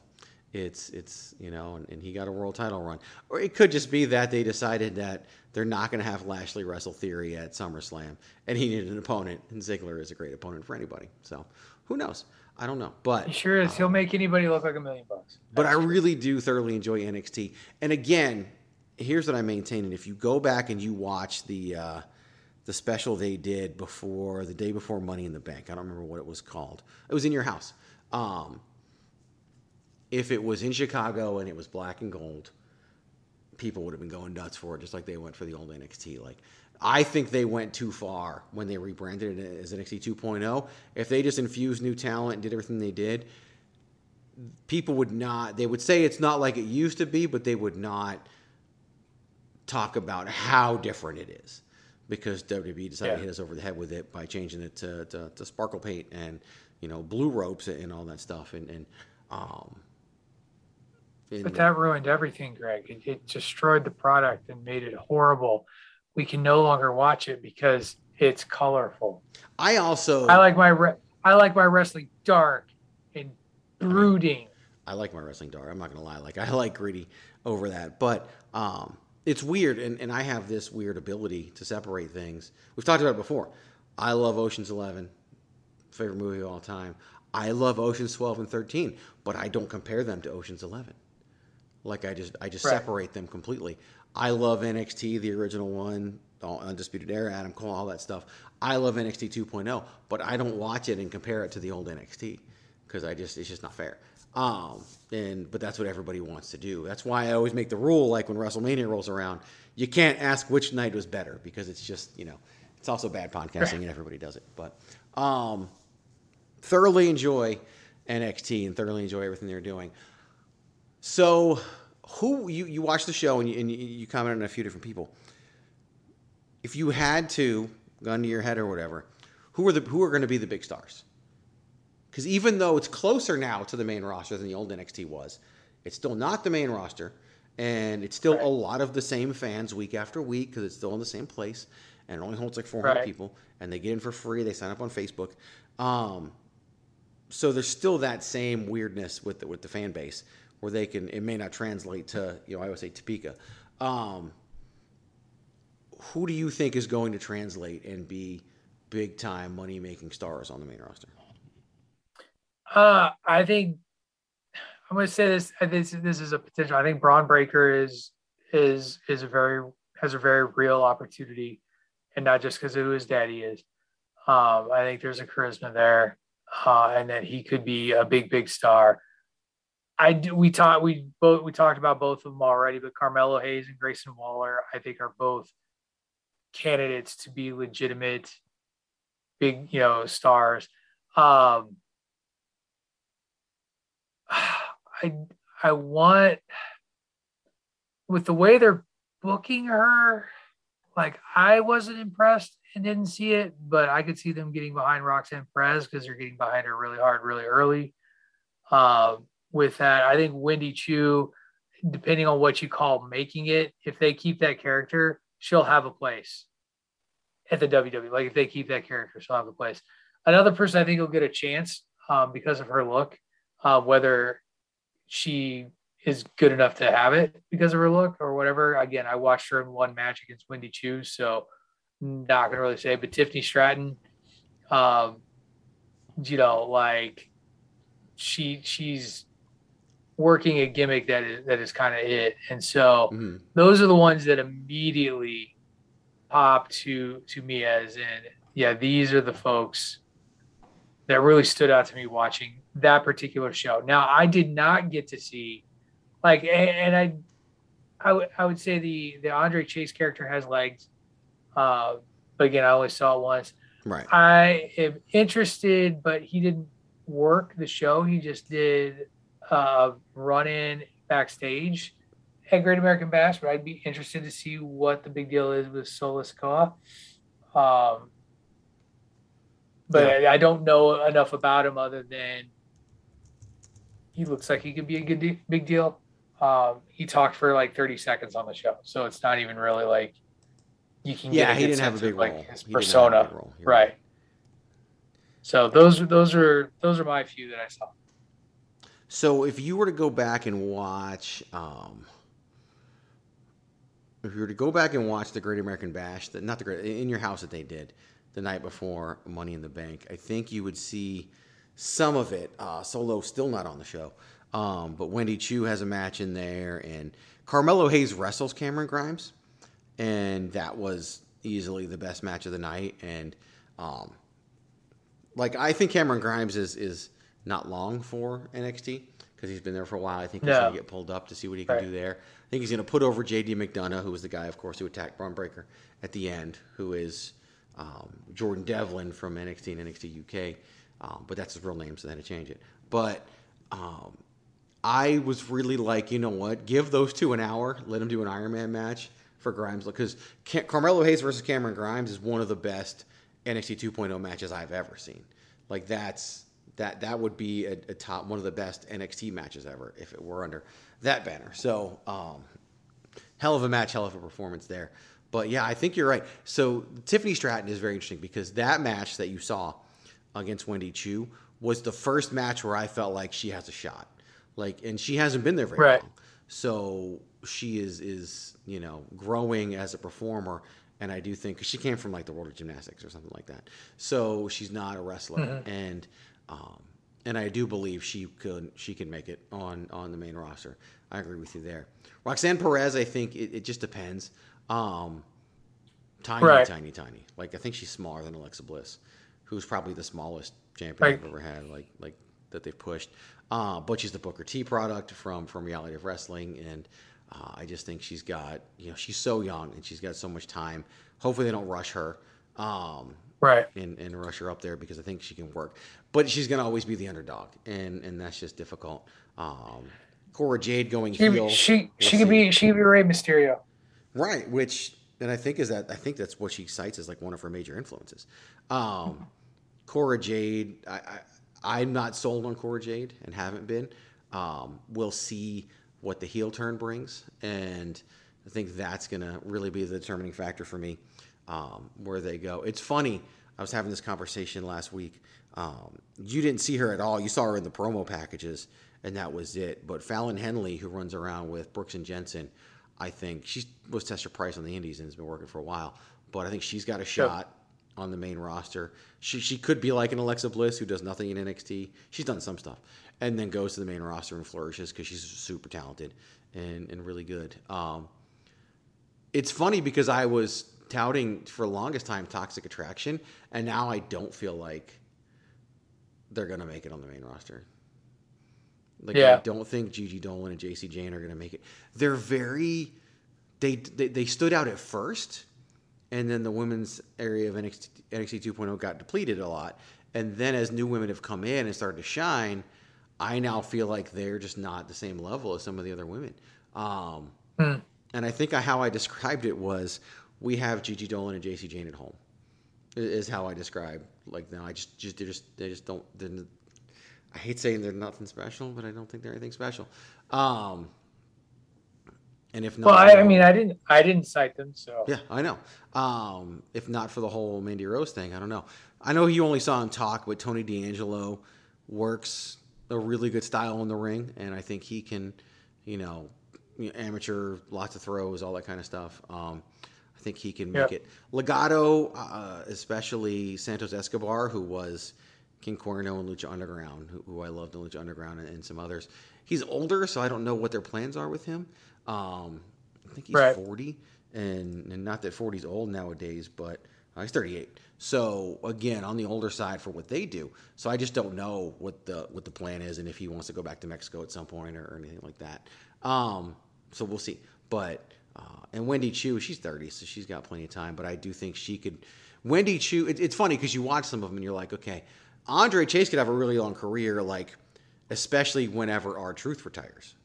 it's it's you know, and, and he got a world title run, or it could just be that they decided that they're not going to have Lashley wrestle Theory at SummerSlam, and he needed an opponent, and Ziggler is a great opponent for anybody. So who knows? I don't know, but He sure is. He'll make anybody look like a million bucks. but I really do thoroughly enjoy NXT. And again, here's what I maintain: and if you go back and you watch the uh, the special they did before the day before Money in the Bank, I don't remember what it was called. It was in your house. Um, if it was in Chicago and it was black and gold, people would have been going nuts for it, just like they went for the old NXT. Like, I think they went too far when they rebranded it as NXT 2.0. If they just infused new talent and did everything they did, people would not. They would say it's not like it used to be, but they would not talk about how different it is because WWE decided Yeah. to hit us over the head with it by changing it to, to, to sparkle paint and you know blue ropes and all that stuff and and um. But that ruined everything, Greg. It, it destroyed the product and made it horrible. We can no longer watch it because it's colorful. I also I like my re- I like my wrestling dark and brooding. I like my wrestling dark. I'm not gonna lie. Like I like gritty over that, but um, it's weird, and, and I have this weird ability to separate things. We've talked about it before. I love Ocean's Eleven, favorite movie of all time. I love Ocean's 12 and 13, but I don't compare them to Ocean's 11. Like I just I just Right. separate them completely. I love NXT, the original one, all- Undisputed Era, Adam Cole, all that stuff. I love NXT 2.0, but I don't watch it and compare it to the old NXT because I just it's just not fair. Um, and but that's what everybody wants to do. That's why I always make the rule like when WrestleMania rolls around, you can't ask which night was better because it's just you know it's also bad podcasting and everybody does it. But um, thoroughly enjoy NXT and thoroughly enjoy everything they're doing. So, who you you watch the show and you, and you, commented on a few different people. If you had to gun to your head or whatever, who are the who are going to be the big stars? Because even though it's closer now to the main roster than the old NXT was, it's still not the main roster, and it's still a lot of the same fans week after week because it's still in the same place, and it only holds like 400 Right. people, and they get in for free. They sign up on Facebook. Um, so there's still that same weirdness with the, with the fan base where they can it may not translate to you know I would say Topeka. Um, who do you think is going to translate and be big time money making stars on the main roster? Uh, I think I'm going to say this. This this is a potential. I think Bron Breakker is is is a very has a very real opportunity, and not just because of who his daddy is. Um, I think there's a charisma there, uh, and that he could be a big big star. I do, we talked we both we talked about both of them already, but Carmelo Hayes and Grayson Waller I think are both candidates to be legitimate big you know stars. Um, *sighs* I I want with the way they're booking her, like I wasn't impressed and didn't see it, but I could see them getting behind Roxanne Perez because they're getting behind her really hard, really early. Uh, with that, I think Wendy Choo, depending on what you call making it, if they keep that character, she'll have a place at the WWE. Like if they keep that character, she'll have a place. Another person I think will get a chance um, because of her look, uh, whether she is good enough to have it because of her look or whatever. Again, I watched her in one match against Wendy Choo, so not gonna really say. But Tiffany Stratton, um, you know, like she she's working a gimmick that is that is kind of it, and so those are the ones that immediately pop to to me as in yeah these are the folks that really stood out to me watching that particular show. Now i did not get to see like and i i would would say the the andre chase character has legs uh but again i only saw it once. Right. i am interested but he didn't work the show. He just did uh run in backstage at Great American Bash, but I'd be interested to see what the big deal is with Solo Sikoa. Um, but I, I don't know enough about him other than he looks like he could be a good de- big deal. Um, he talked for like 30 seconds on the show, so it's not even really like you can Yeah, get he didn't have a big like role. his He didn't have a persona, role. You're right? So those are those are those are my few that I saw. So if you were to go back and watch, um, if you were to go back and watch the Great American Bash, the, not the Great, in your house that they did the night before Money in the Bank, I think you would see some of it. Uh, Solo still not on the show, um, but Wendy Choo has a match in there, and Carmelo Hayes wrestles Cameron Grimes, and that was easily the best match of the night. And um, like I think Cameron Grimes is is not long for NXT because he's been there for a while. I think he's No. going to get pulled up to see what he can Right. do there. I think he's going to put over JD McDonagh, who was the guy, of course, who attacked Bron Breakker at the end, who is um, Jordan Devlin from NXT and NXT UK. Um, but that's his real name, so they had to change it. But um, I was really like, you know what? Give those two an hour. Let them do an Iron Man match for Grimes because Car- Carmelo Hayes versus Cameron Grimes is one of the best NXT 2.0 matches I've ever seen. Like that's that that would be a, a top one of the best NXT matches ever if it were under that banner. So um, hell of a match, hell of a performance there. But yeah, I think you're right. So Tiffany Stratton is very interesting because that match that you saw against Wendy Choo was the first match where I felt like she has a shot. Like, and she hasn't been there very Right. long. So she is is you know growing as a performer, and I do think 'cause she came from like the World of Gymnastics or something like that. So she's not a wrestler, Mhm. and um, and I do believe she could she can make it on on the main roster. I agree with you there. Roxanne Perez, I think it, it just depends. Um, tiny, Right. tiny, tiny. Like I think she's smaller than Alexa Bliss, who's probably the smallest champion Right. I've ever had. Like like that they've pushed. Uh, but she's the Booker T product from from Reality of Wrestling, and uh, I just think she's got you know she's so young and she's got so much time. Hopefully they don't rush her. Um, Right. and, and rush her up there because I think she can work. But she's gonna always be the underdog, and and that's just difficult. Um, Cora Jade going She heel. she she could be she could be Rey Mysterio. Right, which and I think is that I think that's what she cites as like one of her major influences. Um, Cora Jade, I, I I'm not sold on Cora Jade and haven't been. Um, we'll see what the heel turn brings, and I think that's gonna really be the determining factor for me um, where they go. It's funny. I was having this conversation last week. Um, you didn't see her at all. You saw her in the promo packages, and that was it. But Fallon Henley, who runs around with Briggs and Jensen, I think she was Tester Price on the Indies and has been working for a while. But I think she's got a shot on the main roster. She she could be like an Alexa Bliss who does nothing in NXT. She's done some stuff, and then goes to the main roster and flourishes because she's super talented and and really good. Um, it's funny because I was touting for the longest time Toxic Attraction, and now I don't feel like they're gonna make it on the main roster. Like I don't think Gigi Dolin and Jacy Jayne are gonna make it. They're very they they, they stood out at first, and then the women's area of NXT, NXT 2.0 got depleted a lot. And then as new women have come in and started to shine, I now feel like they're just not the same level as some of the other women. Um, Hmm. and I think how I described it was we have Gigi Dolin and Jacy Jayne at home. Is how I describe like now. I just just they just they just don't. I hate saying they're nothing special, but I don't think they're anything special. Um, and if not, Well, I, I mean, I didn't I didn't cite them, so yeah, I know. Um, if not for the whole Mandy Rose thing, I don't know. I know you only saw him talk, but Tony D'Angelo works a really good style in the ring, and I think he can, you know, you know, amateur, lots of throws, all that kind of stuff. Um, I think he can make it. Legado, uh, especially Santos Escobar, who was King Cuerno and Lucha Underground, who, who I loved in Lucha Underground, and, and some others. He's older, so I don't know what their plans are with him. Um, I think he's Right. 40, and, and not that 40 is old nowadays, but uh, he's 38. So again, on the older side for what they do. So I just don't know what the what the plan is, and if he wants to go back to Mexico at some point or, or anything like that. Um, so we'll see. But uh, and Wendy Choo, she's 30, so she's got plenty of time. But I do think she could. Wendy Choo, it, it's funny because you watch some of them and you're like, okay, Andre Chase could have a really long career, like especially whenever R-Truth retires.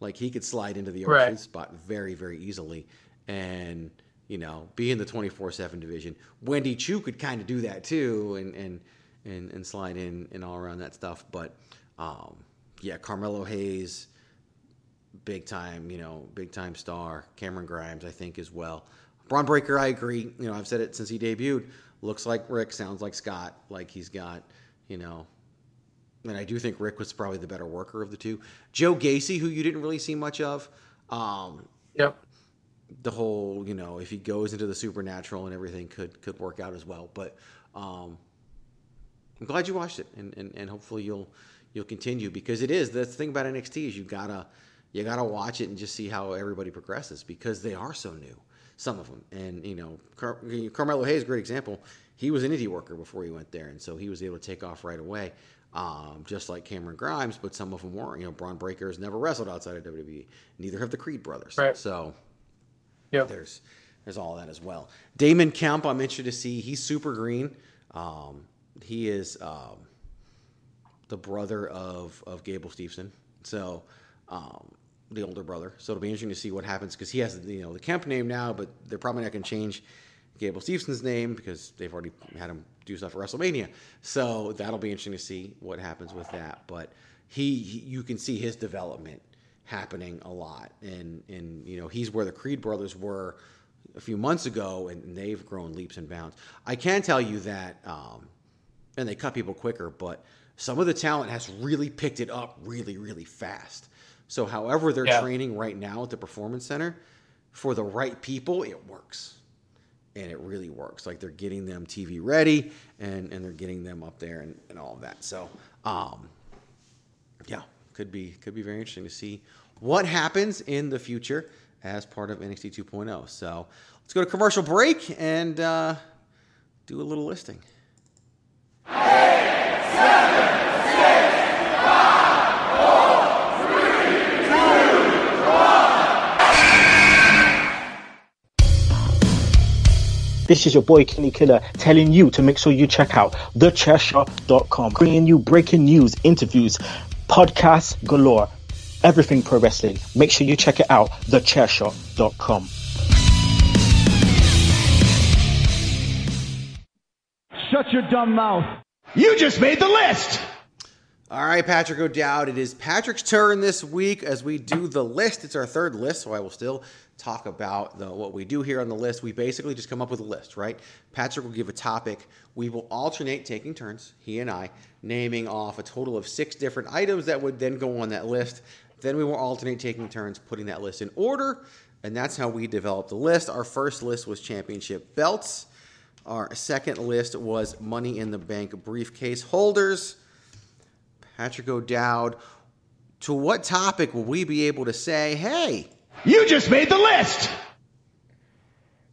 Like he could slide into the R Right. Spot very, very easily, and you know, be in the twenty four seven division. Wendy Choo could kind of do that too, and and and and slide in and all around that stuff. But um, yeah, Carmelo Hayes, big time, you know, big time star. Cameron Grimes, I think as well. Bron Breakker, I agree. You know, I've said it since he debuted. Looks like Rick, sounds like Scott. Like he's got, you know, and I do think Rick was probably the better worker of the two. Joe Gacy, who you didn't really see much of. Um, yep. The whole, you know, if he goes into the supernatural and everything could could work out as well. But um, I'm glad you watched it, and, and, and hopefully you'll you'll continue because it is the thing about NXT is you gotta you gotta watch it and just see how everybody progresses because they are so new, some of them. And you know, Car- Carmelo Hayes, a great example. He was an indie worker before he went there, and so he was able to take off right away, um, just like Cameron Grimes. But some of them weren't. You know, Bron Breakker has never wrestled outside of WWE. Neither have the Creed brothers. Right. So Yep. there's there's all that as well. Damon Kemp, I'm interested to see. He's super green. Um, he is um, the brother of of Gable Steveson. So, um, the older brother. So it'll be interesting to see what happens because he has you know the Kemp name now, but they're probably not going to change Gable Steveson's name because they've already had him do stuff for WrestleMania. So that'll be interesting to see what happens with that. But he, he you can see his development happening a lot, and and you know he's where the Creed brothers were a few months ago, and they've grown leaps and bounds. I can tell you that, um, and they cut people quicker, but some of the talent has really picked it up really, really fast. So, however, they're yeah. training right now at the Performance Center for the right people, it works. And it really works. Like they're getting them TV ready and, and they're getting them up there and, and all of that. So, um, yeah, could be could be very interesting to see what happens in the future as part of NXT 2.0. So let's go to commercial break and uh, do a little listing. Eight, seven, This is your boy Kenny Killer telling you to make sure you check out thechairshot.com, bringing you breaking news, interviews, podcasts galore everything pro wrestling. Make sure you check it out, thechairshot.com. Shut your dumb mouth. You just made the list. All right, Patrick O'Dowd. It is Patrick's turn this week as we do the list. It's our third list, so I will still talk about the, what we do here on the list. We basically just come up with a list, right? Patrick will give a topic. We will alternate taking turns, he and I, naming off a total of six different items that would then go on that list. Then we will alternate taking turns putting that list in order, and that's how we developed the list. Our first list was championship belts. Our second list was Money in the Bank briefcase holders. Patrick O'Dowd, to what topic will we be able to say, hey, you just made the list?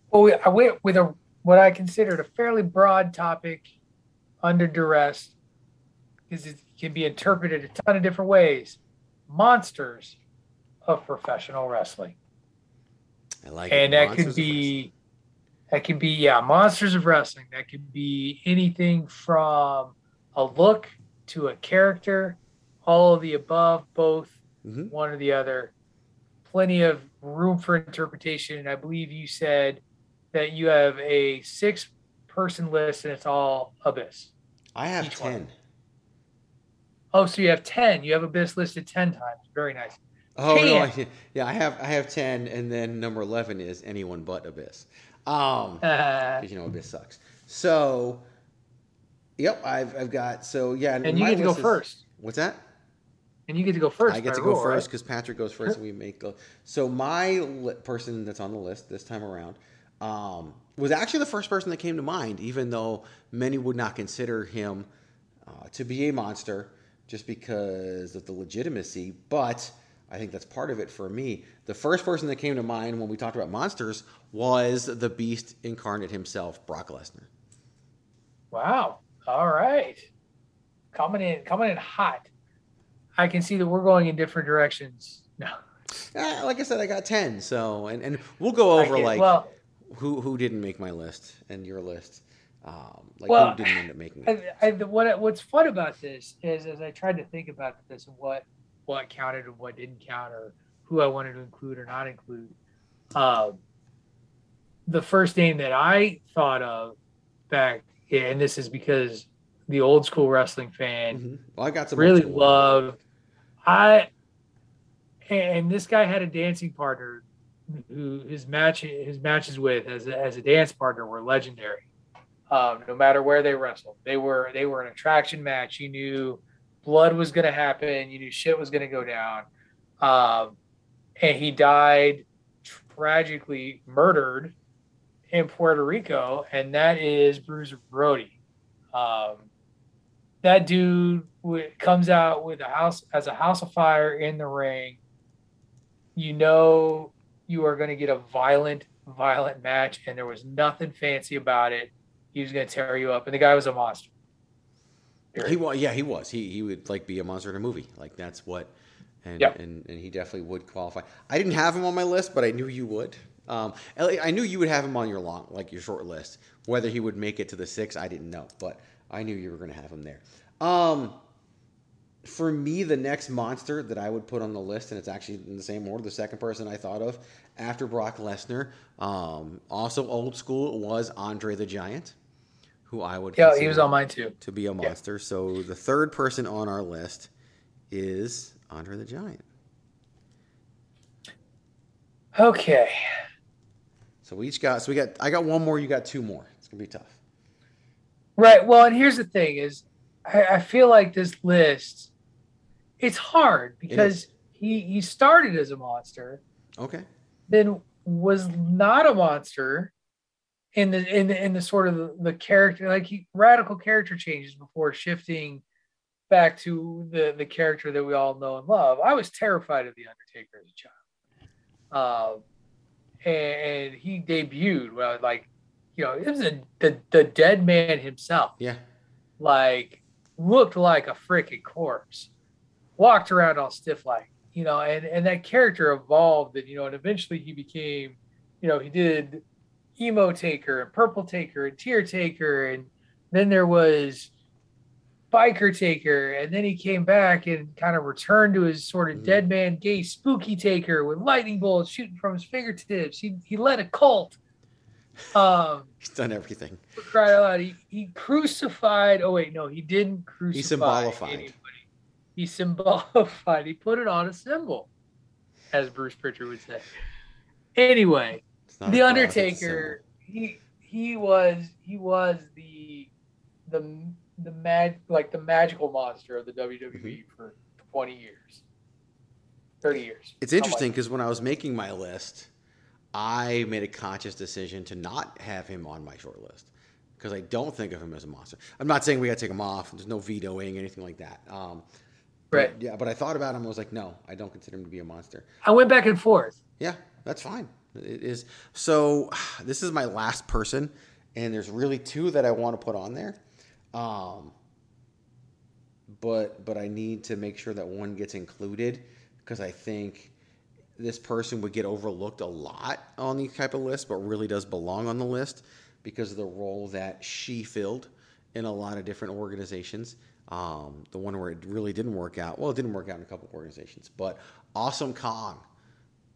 Well, we, uh, I went with a what I considered a fairly broad topic under duress because it can be interpreted a ton of different ways monsters of professional wrestling. I like it. and it. that could be that could be yeah, monsters of wrestling. That could be anything from a look to a character, all of the above, both mm-hmm. one or the other. Plenty of room for interpretation. And I believe you said that you have a six person list and it's all abyss. I have ten. One. Oh, so you have ten. You have Abyss listed ten times. Very nice. Oh no, I, yeah, I have I have ten, and then number eleven is anyone but Abyss. Um, *laughs* because you know Abyss sucks. So, yep, I've I've got so yeah, and you get to go is, first. What's that? And you get to go first. I get to go rule, first because right? Patrick goes first, and we make go. So my li- person that's on the list this time around um, was actually the first person that came to mind, even though many would not consider him uh, to be a monster just because of the legitimacy. But I think that's part of it for me. The first person that came to mind when we talked about monsters was the beast incarnate himself, Brock Lesnar. Wow. All right. Coming in coming in hot. I can see that we're going in different directions. No. Like I said, I got ten. So and, and we'll go over like well, who who didn't make my list and your list. Um, like well, who didn't end up making it? I, I, what what's fun about this is as I tried to think about this and what what counted and what didn't count or who I wanted to include or not include. Um, the first name that I thought of back, and this is because the old school wrestling fan mm-hmm. well, I got some really loved. I and this guy had a dancing partner who his match his matches with as a, as a dance partner were legendary um, no matter where they wrestled. They were they were an attraction match. You knew blood was going to happen. You knew shit was going to go down. Um, and he died tragically murdered in Puerto Rico, and that is Bruiser Brody. Um, that dude w- comes out with a house as a house of fire in the ring. You know you are going to get a violent, violent match, and there was nothing fancy about it he was going to tear you up, and the guy was a monster. Period. He was, yeah, he was. He he would like be a monster in a movie. Like that's what, and yep. and and he definitely would qualify. I didn't have him on my list, but I knew you would. Um, I knew you would have him on your long, like your short list. Whether he would make it to the six, I didn't know, but I knew you were going to have him there. Um, for me, the next monster that I would put on the list, and it's actually in the same order, the second person I thought of after Brock Lesnar, um, also old school, was Andre the Giant, who I would Yeah, he was on mine too. to be a monster. So the third person on our list is Andre the Giant. Okay. So we each got so we got I got one more, you got two more. It's gonna be tough. Right. Well, and here's the thing: is I, I feel like this list, it's hard because he he started as a monster, Okay. then was not a monster in the in the in the sort of the, the character like he, radical character changes before shifting back to the the character that we all know and love. I was terrified of the Undertaker as a child, um, and, and he debuted well, like, you know, it was a, the the dead man himself Yeah. like looked like a freaking corpse, walked around all stiff like, you know, and and that character evolved and you know, and eventually he became, you know, he did emo taker and purple taker and tear taker and then there was biker taker and then he came back and kind of returned to his sort of dead man gay spooky taker with lightning bolts shooting from his fingertips he, he led a cult um *laughs* He's done everything. crying out loud. He, he crucified. Oh wait, no, he didn't crucify. He symbolified. anybody. He symbolified. He put it on a symbol, as Bruce Pritchard would say. Anyway, the a cause, it's a Undertaker. He he was he was the the the mag like the magical monster of the WWE Mm-hmm. for twenty years, thirty years. It's interesting because when I was making my list, I made a conscious decision to not have him on my short list because I don't think of him as a monster. I'm not saying we got to take him off. There's no vetoing anything like that. Um, but- Right. yeah, but I thought about him. I was like, no, I don't consider him to be a monster. I went back and forth. Yeah, that's fine. It is. So *sighs* this is my last person, and there's really two that I want to put on there. Um, but but I need to make sure that one gets included because I think this person would get overlooked a lot on these type of lists, but really does belong on the list because of the role that she filled in a lot of different organizations. Um, the one where it really didn't work out. Well, it didn't work out in a couple organizations, but Awesome Kong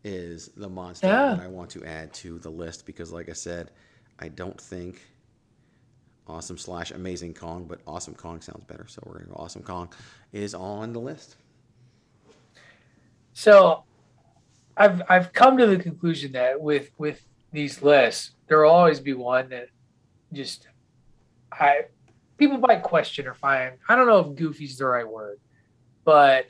is the monster Yeah. that I want to add to the list because, like I said, I don't think Awesome slash Amazing Kong, but Awesome Kong sounds better, so we're gonna go Awesome Kong is on the list. So I've I've come to the conclusion that with with these lists, there will always be one that just I people might question or find. I don't know if goofy's the right word, but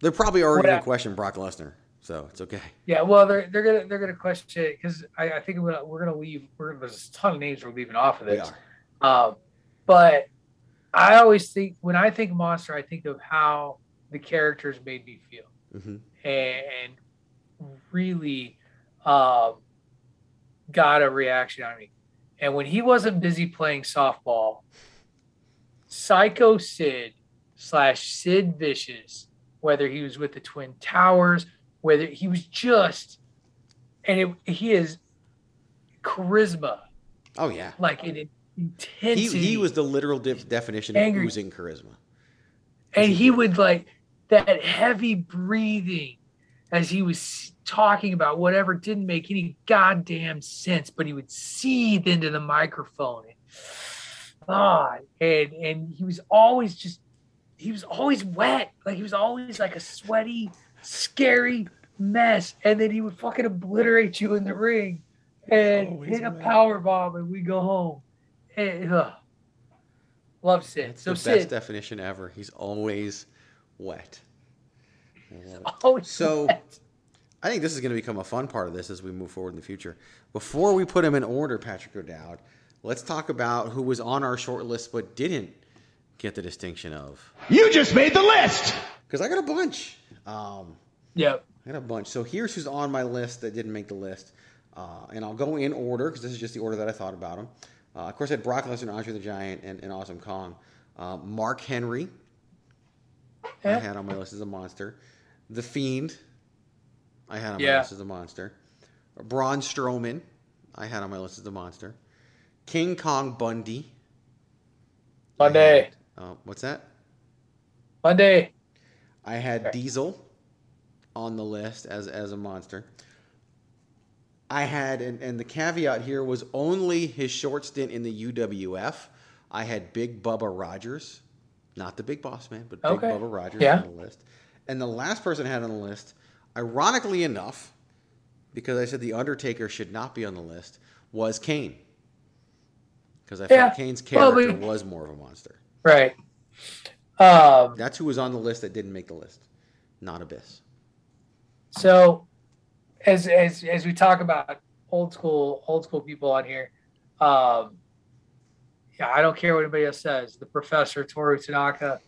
They're probably already gonna I- question Brock Lesnar, so it's okay. yeah, well they're they're gonna they're gonna question it because I, I think we're gonna, we're gonna leave. We're there's a ton of names we're leaving off of this. Um, but I always think when I think monster, I think of how the characters made me feel. hmm and really um, got a reaction of me. And when he wasn't busy playing softball, Psycho Sid slash Sid Vicious, whether he was with the Twin Towers, whether he was just, and it, he is charisma, Oh yeah, like he, intensity. he was the literal def- definition Angry. of oozing charisma. and he would like that heavy breathing as he was talking about whatever didn't make any goddamn sense, but he would seethe into the microphone. And, ah, and and he was always just he was always wet, like he was always like a sweaty, scary mess, and then he would fucking obliterate you in the ring and hit a power bomb, and we go home. And, ugh. Love Sid. It's so the Sid, best definition ever. He's always wet. I always So I think this is going to become a fun part of this as we move forward in the future. Before we put him in order, Patrick O'Dowd, let's talk about who was on our short list but didn't get the distinction of. You just made the list. Because I got a bunch. Um, Yep. I got a bunch. So here's who's on my list that didn't make the list. Uh, and I'll go in order because this is just the order that I thought about him. Uh, of course, I had Brock Lesnar, Andre the Giant, and, and Awesome Kong. Uh, Mark Henry, I had on my list as a monster. The Fiend, I had on my list as a monster. Braun Strowman, I had on my list as a monster. King Kong Bundy. Monday. Uh, what's that? Monday. I had Diesel on the list as as a monster. I had, and, and the caveat here was only his short stint in the UWF. I had Big Bubba Rogers, not the Big Boss Man, but Big Okay. Bubba Rogers Yeah. on the list. And the last person I had on the list, ironically enough, because I said the Undertaker should not be on the list, was Kane. Because I Yeah. felt Kane's Well, character we- was more of a monster. Right. Um, That's who was on the list that didn't make the list, not Abyss. So, as as as we talk about old school old school people on here, um, yeah, I don't care what anybody else says. The professor Toru Tanaka,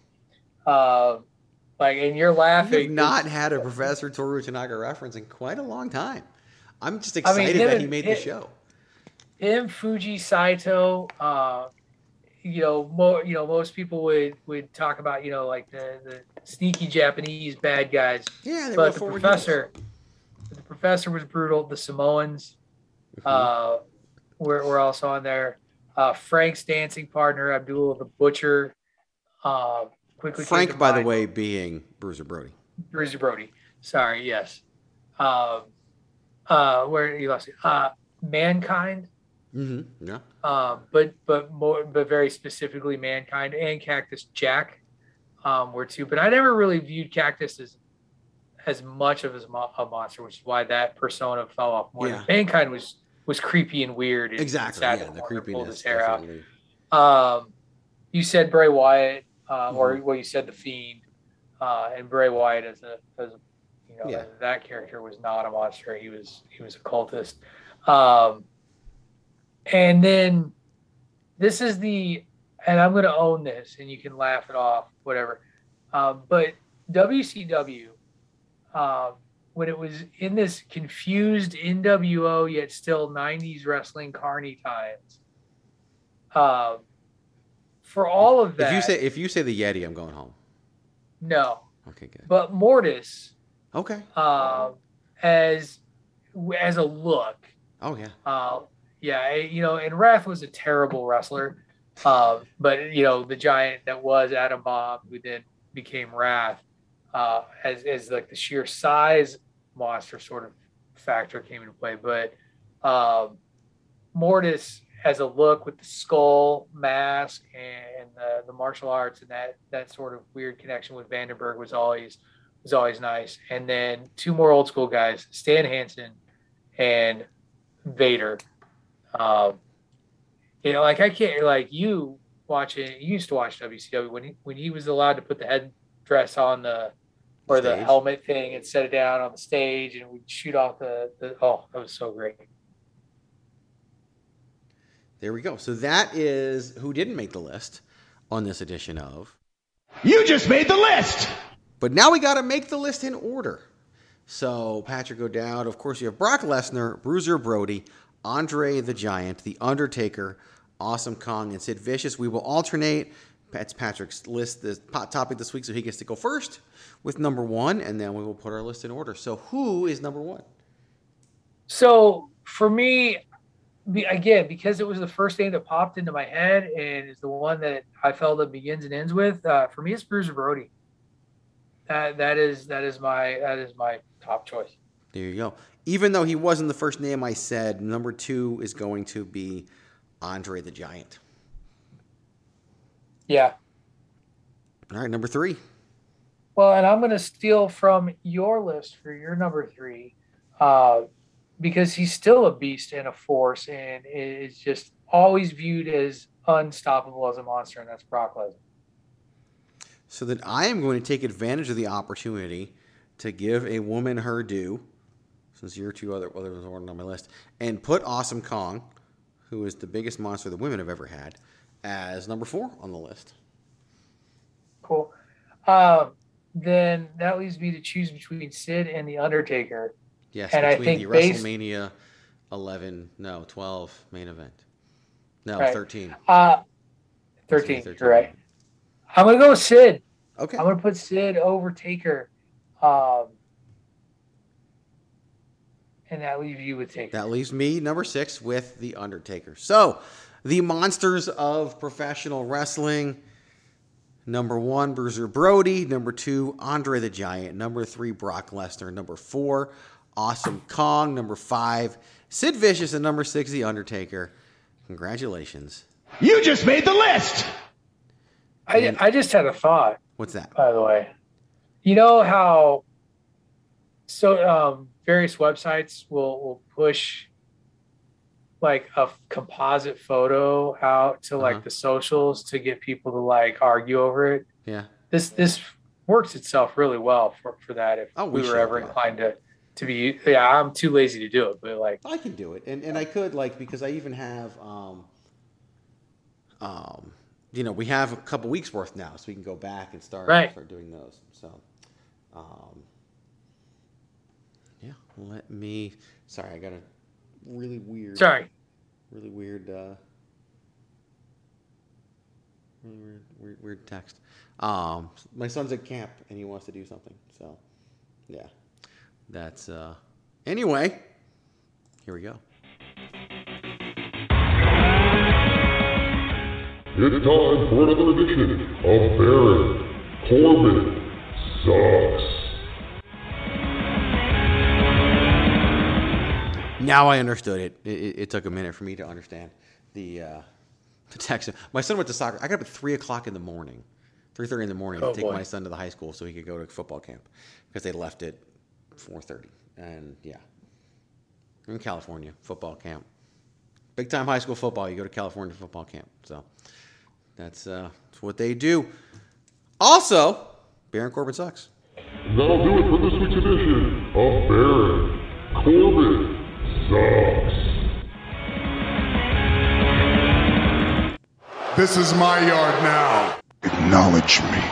uh, like, and you're We've laughing. not had a Professor Toru Tanaka reference in quite a long time. I'm just I mean, excited him that he made the show. him, Fuji Saito. Uh, you know, more. You know, most people would would talk about you know like the the sneaky Japanese bad guys. Yeah, they were but the professor, the professor was brutal. The Samoans, Mm-hmm. uh, were were also on there. Uh, Frank's dancing partner, Abdullah the Butcher. Uh, quickly Frank, by the way, being Bruiser Brody. Bruiser Brody. Sorry, yes. Um, uh, where you lost it? Uh, mankind. Mm-hmm. Yeah. um, but but more but very specifically mankind and cactus jack um, were two but i never really viewed cactus as as much of as mo- a monster which is why that persona fell off more Yeah. mankind was was creepy and weird and Exactly. sad Yeah, the creepiness. his hair out. definitely. um, you said bray wyatt uh, or Mm-hmm. well you said the fiend uh, and bray wyatt as a as a you know Yeah. that character was not a monster he was he was a cultist um, and then this is the and i'm going to own this and you can laugh it off whatever um, but wcw uh, when it was in this confused nwo yet still 90s wrestling carny times uh, for all of that If you say if you say the Yeti, I'm going home. no Okay, good. but mortis Okay. uh, as as a look Oh yeah. Uh, yeah, you know, and Wrath was a terrible wrestler. Uh, but you know, the giant that was Adam Bomb, who then became Wrath, uh, as as like the sheer size monster sort of factor came into play. But um, Mortis has a look with the skull mask and the, the martial arts and that that sort of weird connection with Vandenberg was always was always nice. And then two more old school guys, Stan Hansen and Vader. Um, you know, like I can't like you watching. You used to watch WCW when he when he was allowed to put the headdress on the or the Stage. helmet thing and set it down on the stage and we'd shoot off the, the oh that was so great. There we go. So that is who didn't make the list on this edition of. You just made the list. But now we got to make the list in order. So Patrick O'Dowd, of course, you have Brock Lesnar, Bruiser Brody, Andre the Giant, The Undertaker, Awesome Kong, and Sid Vicious. We will alternate. That's Patrick's list, the topic this week, so he gets to go first with number one, and then we will put our list in order. So who is number one? So for me, again, because it was the first name that popped into my head and is the one that I felt it begins and ends with, uh, for me it's Bruiser Brody. That that is that is my that is my top choice. There you go. Even though he wasn't the first name I said, number two is going to be Andre the Giant. Yeah. All right, number three. Well, and I'm going to steal from your list for your number three, uh, because he's still a beast and a force, and is just always viewed as unstoppable as a monster, and that's Brock Lesnar. So then I am going to take advantage of the opportunity to give a woman her due, since your two other others weren't on my list, and put Awesome Kong, who is the biggest monster the women have ever had, as number four on the list. Cool. Uh, then that leaves me to choose between Sid and the Undertaker. Yes, and I between think the based, WrestleMania 11, no, 12 main event. No, Right. 13. Uh, 13, You're right. I'm gonna go with Sid. Okay. I'm gonna put Sid over Taker. Um, and that leaves you with Taker. That leaves me number six with The Undertaker. So, the monsters of professional wrestling. Number one, Bruiser Brody. Number two, Andre the Giant. Number three, Brock Lesnar. Number four, Awesome Kong. Number five, Sid Vicious. And number six, The Undertaker. Congratulations. You just made the list. I, I just had a thought. What's that? By the way, you know how so um, various websites will will push like a composite photo out to like Uh-huh. the socials to get people to like argue over it. Yeah. This this works itself really well for for that if Oh, we we, were ever inclined to to be yeah I'm too lazy to do it but like I can do it, and and I could like because I even have um, um, you know, we have a couple weeks worth now, so we can go back and start Right. start doing those. So, um, yeah, let me. Sorry, I got a really weird. Sorry. Really weird. Uh, really weird, weird, weird text. Um, my son's at camp and he wants to do something. So, yeah, that's. uh Anyway, here we go. It's time for another edition of Baron Corbin Sucks. Now I understood it. It, it, it took a minute for me to understand the uh, the text. My son went to soccer. I got up at three o'clock in the morning, three thirty in the morning Oh, to take boy. my son to the high school so he could go to football camp because they left at four thirty. And yeah, in California football camp, big time high school football. You go to California football camp. So that's uh, that's what they do. Also, Baron Corbin sucks. And that'll do it for this week's edition of Baron Corbin Sucks. This is my yard now. Acknowledge me.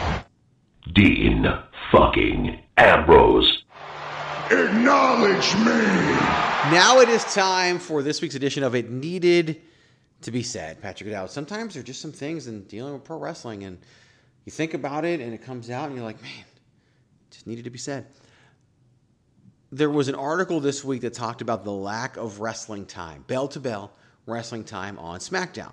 Dean fucking Ambrose. Acknowledge me. Now it is time for this week's edition of It Needed to Be Said. Patrick O'Dowd. Sometimes there are just some things in dealing with pro wrestling, and you think about it, and it comes out, and you're like, man, it just needed to be said. There was an article this week that talked about the lack of wrestling time, bell to bell wrestling time on SmackDown.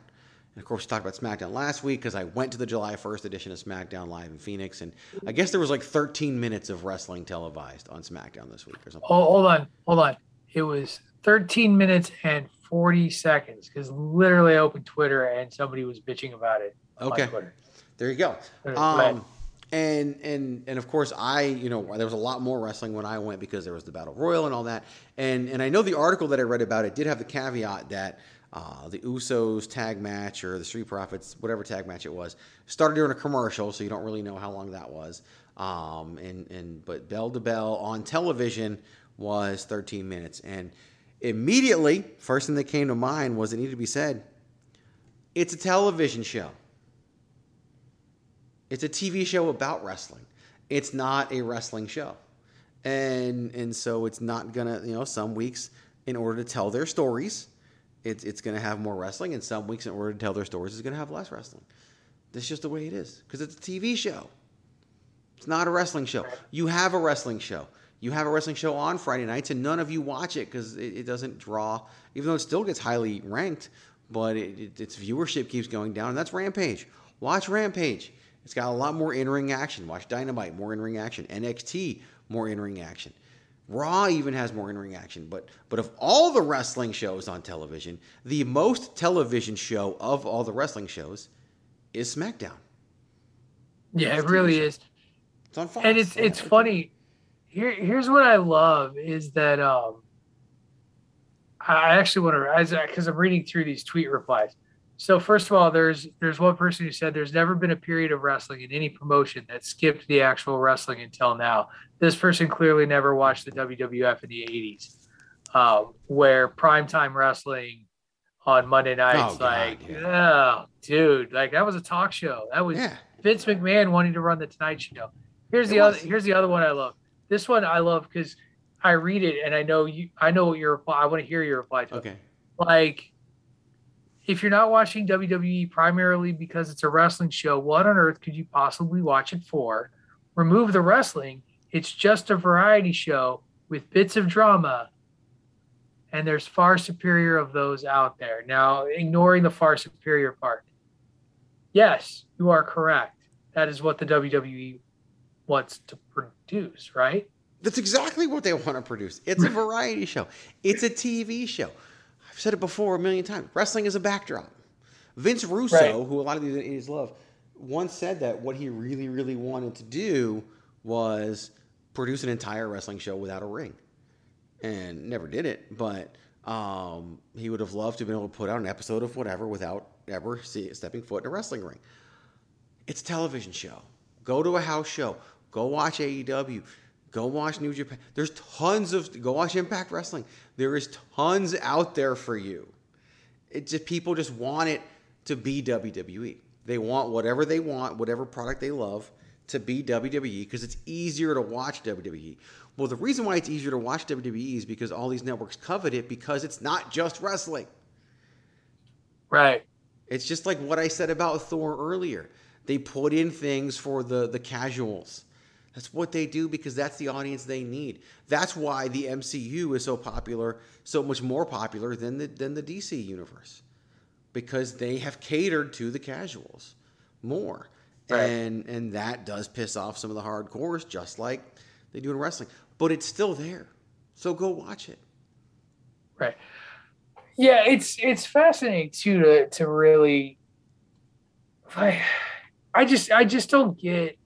And of course, we talked about SmackDown last week because I went to the July 1st edition of SmackDown Live in Phoenix, and I guess there was like 13 minutes of wrestling televised on SmackDown this week or something. oh, hold on hold on it was 13 minutes and 40 seconds because literally I opened Twitter and somebody was bitching about it on Okay. Twitter. There you go. Um, and and and of course, I you know there was a lot more wrestling when I went because there was the battle royal and all that. And and I know the article that I read about it did have the caveat that uh, the Usos tag match or the Street Profits, whatever tag match it was, started during a commercial, so you don't really know how long that was. Um, and and but bell to bell on television was 13 minutes, and immediately first thing that came to mind was it needed to be said. It's a television show. It's a TV show about wrestling. It's not a wrestling show. And and so it's not gonna, you know, some weeks in order to tell their stories, it's it's gonna have more wrestling, and some weeks in order to tell their stories, it's gonna have less wrestling. That's just the way it is. Because it's a TV show. It's not a wrestling show. You have a wrestling show. You have a wrestling show on Friday nights, and none of you watch it because it, it doesn't draw, even though it still gets highly ranked, but it, it, its viewership keeps going down. And that's Rampage. Watch Rampage. It's got a lot more in ring action. Watch Dynamite, more in ring action. NXT, more in ring action. Raw even has more in ring action. But but of all the wrestling shows on television, the most television show of all the wrestling shows is SmackDown. Yeah, it really is. It's on Fox. And it's it's funny. Here here's what I love is that um I actually want to because I'm reading through these tweet replies. So first of all, there's there's one person who said there's never been a period of wrestling in any promotion that skipped the actual wrestling until now. This person clearly never watched the WWF in the 80s, uh, where primetime wrestling on Monday nights, Oh, God, like, oh, dude, like that was a talk show. That was Vince McMahon wanting to run the Tonight Show. Here's It the was. other. Here's the other one I love. This one I love because I read it and I know you. I know what your reply. I want to hear your reply to. it. Okay. Like, if you're not watching WWE primarily because it's a wrestling show, what on earth could you possibly watch it for? Remove the wrestling. It's just a variety show with bits of drama, and there's far superior of those out there. Now, ignoring the far superior part. Yes, you are correct. that is what the WWE wants to produce, right? That's exactly what they want to produce. It's a *laughs* variety show. It's a TV show. I've said it before a million times. Wrestling is a backdrop. Vince Russo, Right. who a lot of these idiots love, once said that what he really, really wanted to do was produce an entire wrestling show without a ring, and never did it. But um, he would have loved to have been able to put out an episode of whatever without ever see, stepping foot in a wrestling ring. It's a television show. Go to a house show. Go watch AEW. Go watch New Japan. There's tons of. Go watch Impact Wrestling. There is tons out there for you. It just people just want it to be WWE. They want whatever they want, whatever product they love, to be WWE because it's easier to watch WWE. Well, the reason why it's easier to watch WWE is because all these networks covet it because it's not just wrestling. Right. It's just like what I said about Thor earlier. They put in things for the the casuals. That's what they do because that's the audience they need. That's why the MCU is so popular, so much more popular than the than the DC universe. Because they have catered to the casuals more. Right. And and that does piss off some of the hardcores just like they do in wrestling. But it's still there. So go watch it. Right. Yeah, it's it's fascinating too to to really I I just I just don't get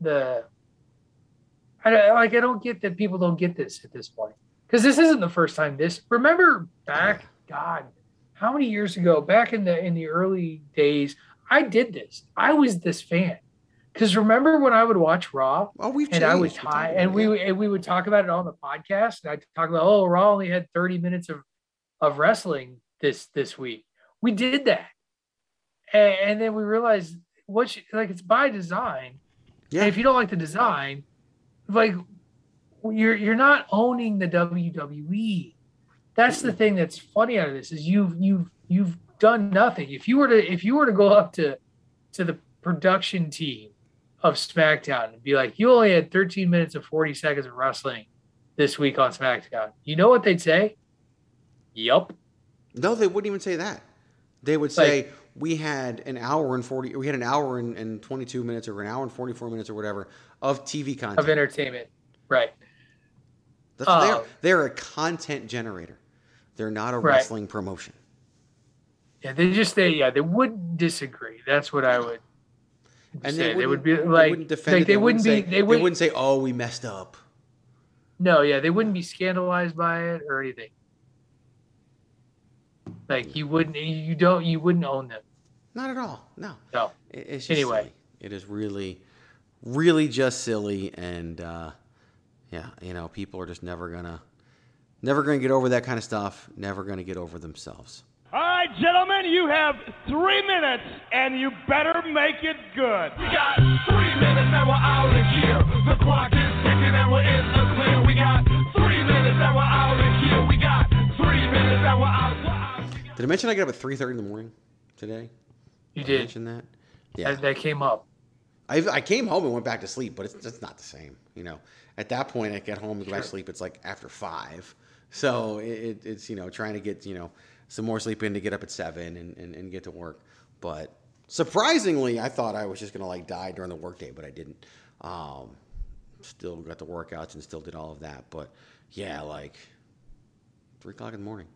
the I don't, like I don't get that people don't get this at this point. Because this isn't the first time this remember back God, how many years ago, back in the in the early days, I did this. I was this fan. Because remember when I would watch Raw, oh, we've and I would changed. We're tie, talking and we and we would talk about it on the podcast, and I'd talk about, oh, Raw only had thirty minutes of of wrestling this this week. We did that, and, and then we realized what you, like it's by design. Yeah. And if you don't like the design, like you're you're not owning the WWE. That's the thing that's funny out of this is you've you've you've done nothing. If you were to if you were to go up to to the production team of SmackDown and be like, you only had 13 minutes and 40 seconds of wrestling this week on SmackDown, you know what they'd say? Yup. No, they wouldn't even say that. They would say we had an hour and forty. We had an hour and, and twenty two minutes, or an hour and forty four minutes, or whatever, of TV content. Of entertainment. Right. Uh, they're they're a content generator. They're not a Right. wrestling promotion. Yeah, they just they yeah, they wouldn't disagree. That's what I would And say. they, They, would be like they wouldn't like they, wouldn't be say, they wouldn't, wouldn't say, "Oh, we messed up." no, yeah, they wouldn't be scandalized by it or anything. Like you wouldn't you don't you wouldn't own them. Not at all. No. No. It- It's just Anyway. silly. it is really, really just silly, and uh, yeah, you know, people are just never gonna, never gonna get over that kind of stuff. Never gonna get over themselves. All right, gentlemen, you have three minutes, and you better make it good. We got three minutes and we're out of here. The clock is ticking and we're in the clear. We got three minutes and we're out of here. We got three minutes and we're out. Did I mention I got up at three thirty in the morning today? You I did. mention that. Yeah, That, that came up. I, I came home and went back to sleep, but it's just not the same. You know, at that point, I get home and go back to sleep. It's like after five, so it, it, it's you know trying to get you know some more sleep in to get up at seven and, and, and get to work. But surprisingly, I thought I was just gonna like die during the workday, but I didn't. Um, still got the workouts and still did all of that, but yeah, like three o'clock in the morning.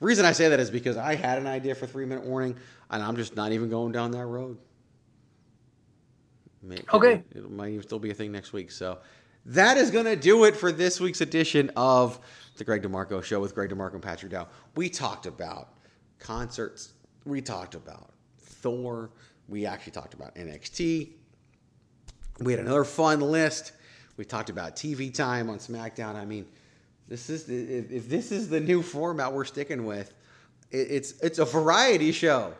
Reason I say that is because I had an idea for three minute warning, and I'm just not even going down that road. May- Okay. It, it might even still be a thing next week. So that is going to do it for this week's edition of the Greg DeMarco Show with Greg DeMarco and Patrick O'Dowd. We talked about concerts. We talked about Thor. We actually talked about NXT. We had another fun list. We talked about TV time on SmackDown. I mean, this is if, if this is the new format we're sticking with, it, it's it's a variety show.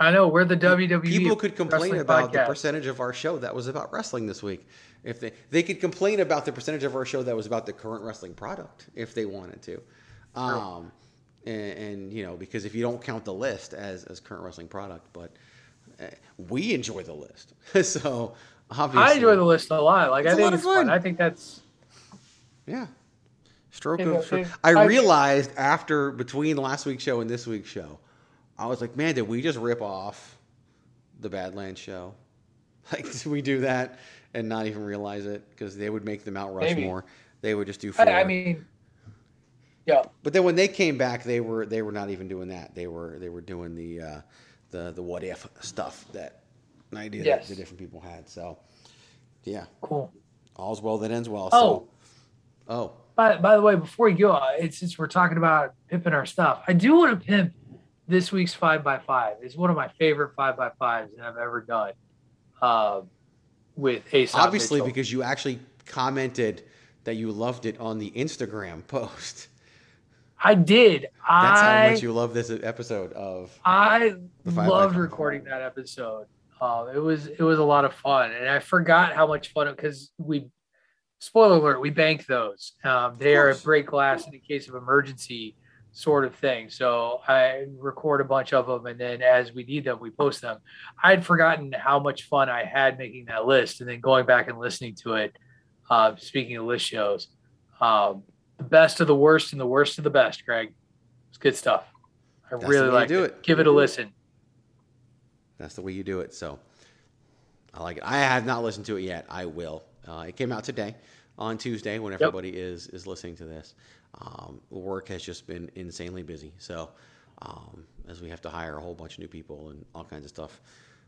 I know we're the WWE. People could complain about the percentage of our show that was about wrestling this week. If they they could complain about the percentage of our show that was about the current wrestling product if they wanted to. Um, and, and you know because if you don't count the list as as current wrestling product, but uh, we enjoy the list. *laughs* so obviously, I enjoy the list a lot. Like I think it's fun. fun. I think that's Yeah. Stroke of stroke. I realized after between last week's show and this week's show, I was like, man, did we just rip off the Badlands show? *laughs* Like, do we do that and not even realize it? Because they would make the Mount Maybe. Rushmore. They would just do four. I, I mean, yeah. But then when they came back, they were they were not even doing that. They were they were doing the uh, the the what if stuff that an idea Yes. that the different people had. So yeah, Cool. all's well that ends well. Oh. So oh, By, by the way, before we go, uh, it's since we're talking about pimping our stuff, I do want to pimp this week's five by five. It's one of my favorite five by fives that I've ever done. Uh, with Ace. obviously because you actually commented that you loved it on the Instagram *laughs* post. I did. That's I how much you love this episode of. I The five by loved recording that episode. Um, it was it was a lot of fun, and I forgot how much fun because we. Spoiler alert: We bank those. Um, they are a break glass in the case of emergency, sort of thing. So I record a bunch of them, and then as we need them, we post them. I had forgotten how much fun I had making that list, and then going back and listening to it. Uh, speaking of list shows, um, the best of the worst and the worst of the best. Greg, it's good stuff. I That's really like do it. it. Give it a listen. That's the way you do it. So I like it. I have not listened to it yet. I will. Uh, it came out today on Tuesday when everybody is is listening to this. Um, work has just been insanely busy. So um, as we have to hire a whole bunch of new people and all kinds of stuff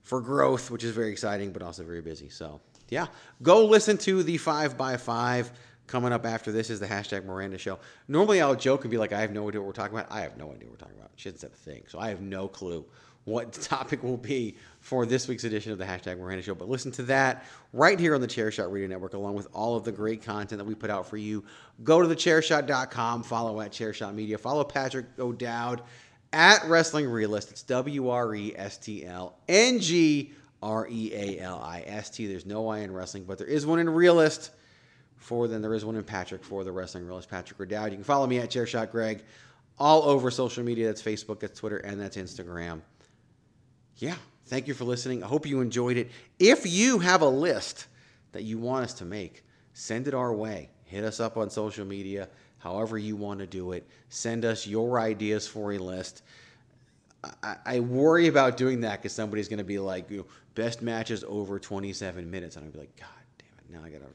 for growth, which is very exciting, but also very busy. So yeah, go listen to the five by five. Coming up after this is the hashtag Miranda show. Normally I'll joke and be like, I have no idea what we're talking about. I have no idea what we're talking about. She hasn't said a thing. So I have no clue what the topic will be for this week's edition of the hashtag Miranda Show. But listen to that right here on the Chairshot Radio Network, along with all of the great content that we put out for you. Go to thechairshot.com, follow at Chairshot Media, follow Patrick O'Dowd at Wrestling Realist. It's W R E S T L N G R E A L I S T. There's no I in wrestling, but there is one in Realist. For then there is one in Patrick for the Wrestling Realist, Patrick O'Dowd. You can follow me at Chairshot Greg all over social media. That's Facebook, that's Twitter, and that's Instagram yeah, thank you for listening. I hope you enjoyed it. If you have a list that you want us to make, send it our way. Hit us up on social media, however you want to do it. Send us your ideas for a list. I, I worry about doing that because somebody's going to be like, best matches over 27 minutes. And I'll be like, God damn it. Now I got to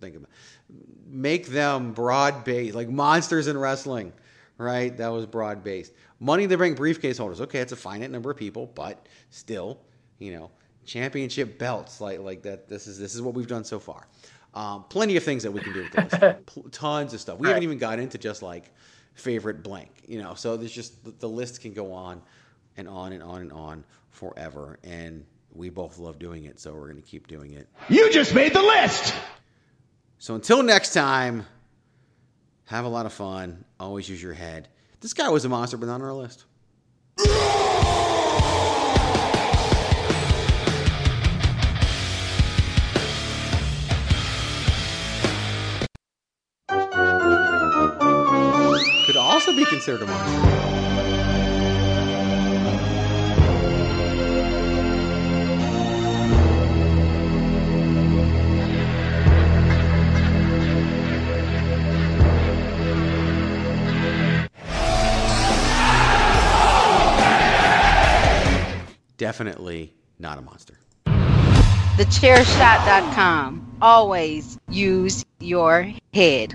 think about it. Make them broad based, like monsters in wrestling, right? That was broad based. Money in the Bank briefcase holders. Okay, it's a finite number of people, but still, you know, championship belts like like that. This is this is what we've done so far. Um, plenty of things that we can do with the list. *laughs* Tons of stuff. We haven't even got into just like favorite blank, you know. So there's just the, the list can go on and on and on and on forever, and we both love doing it, so we're going to keep doing it. You just made the list! So until next time, have a lot of fun. Always use your head. This guy was a monster, but not on our list. Could also be considered a monster. Definitely not a monster. Thechairshot.com. Always use your head.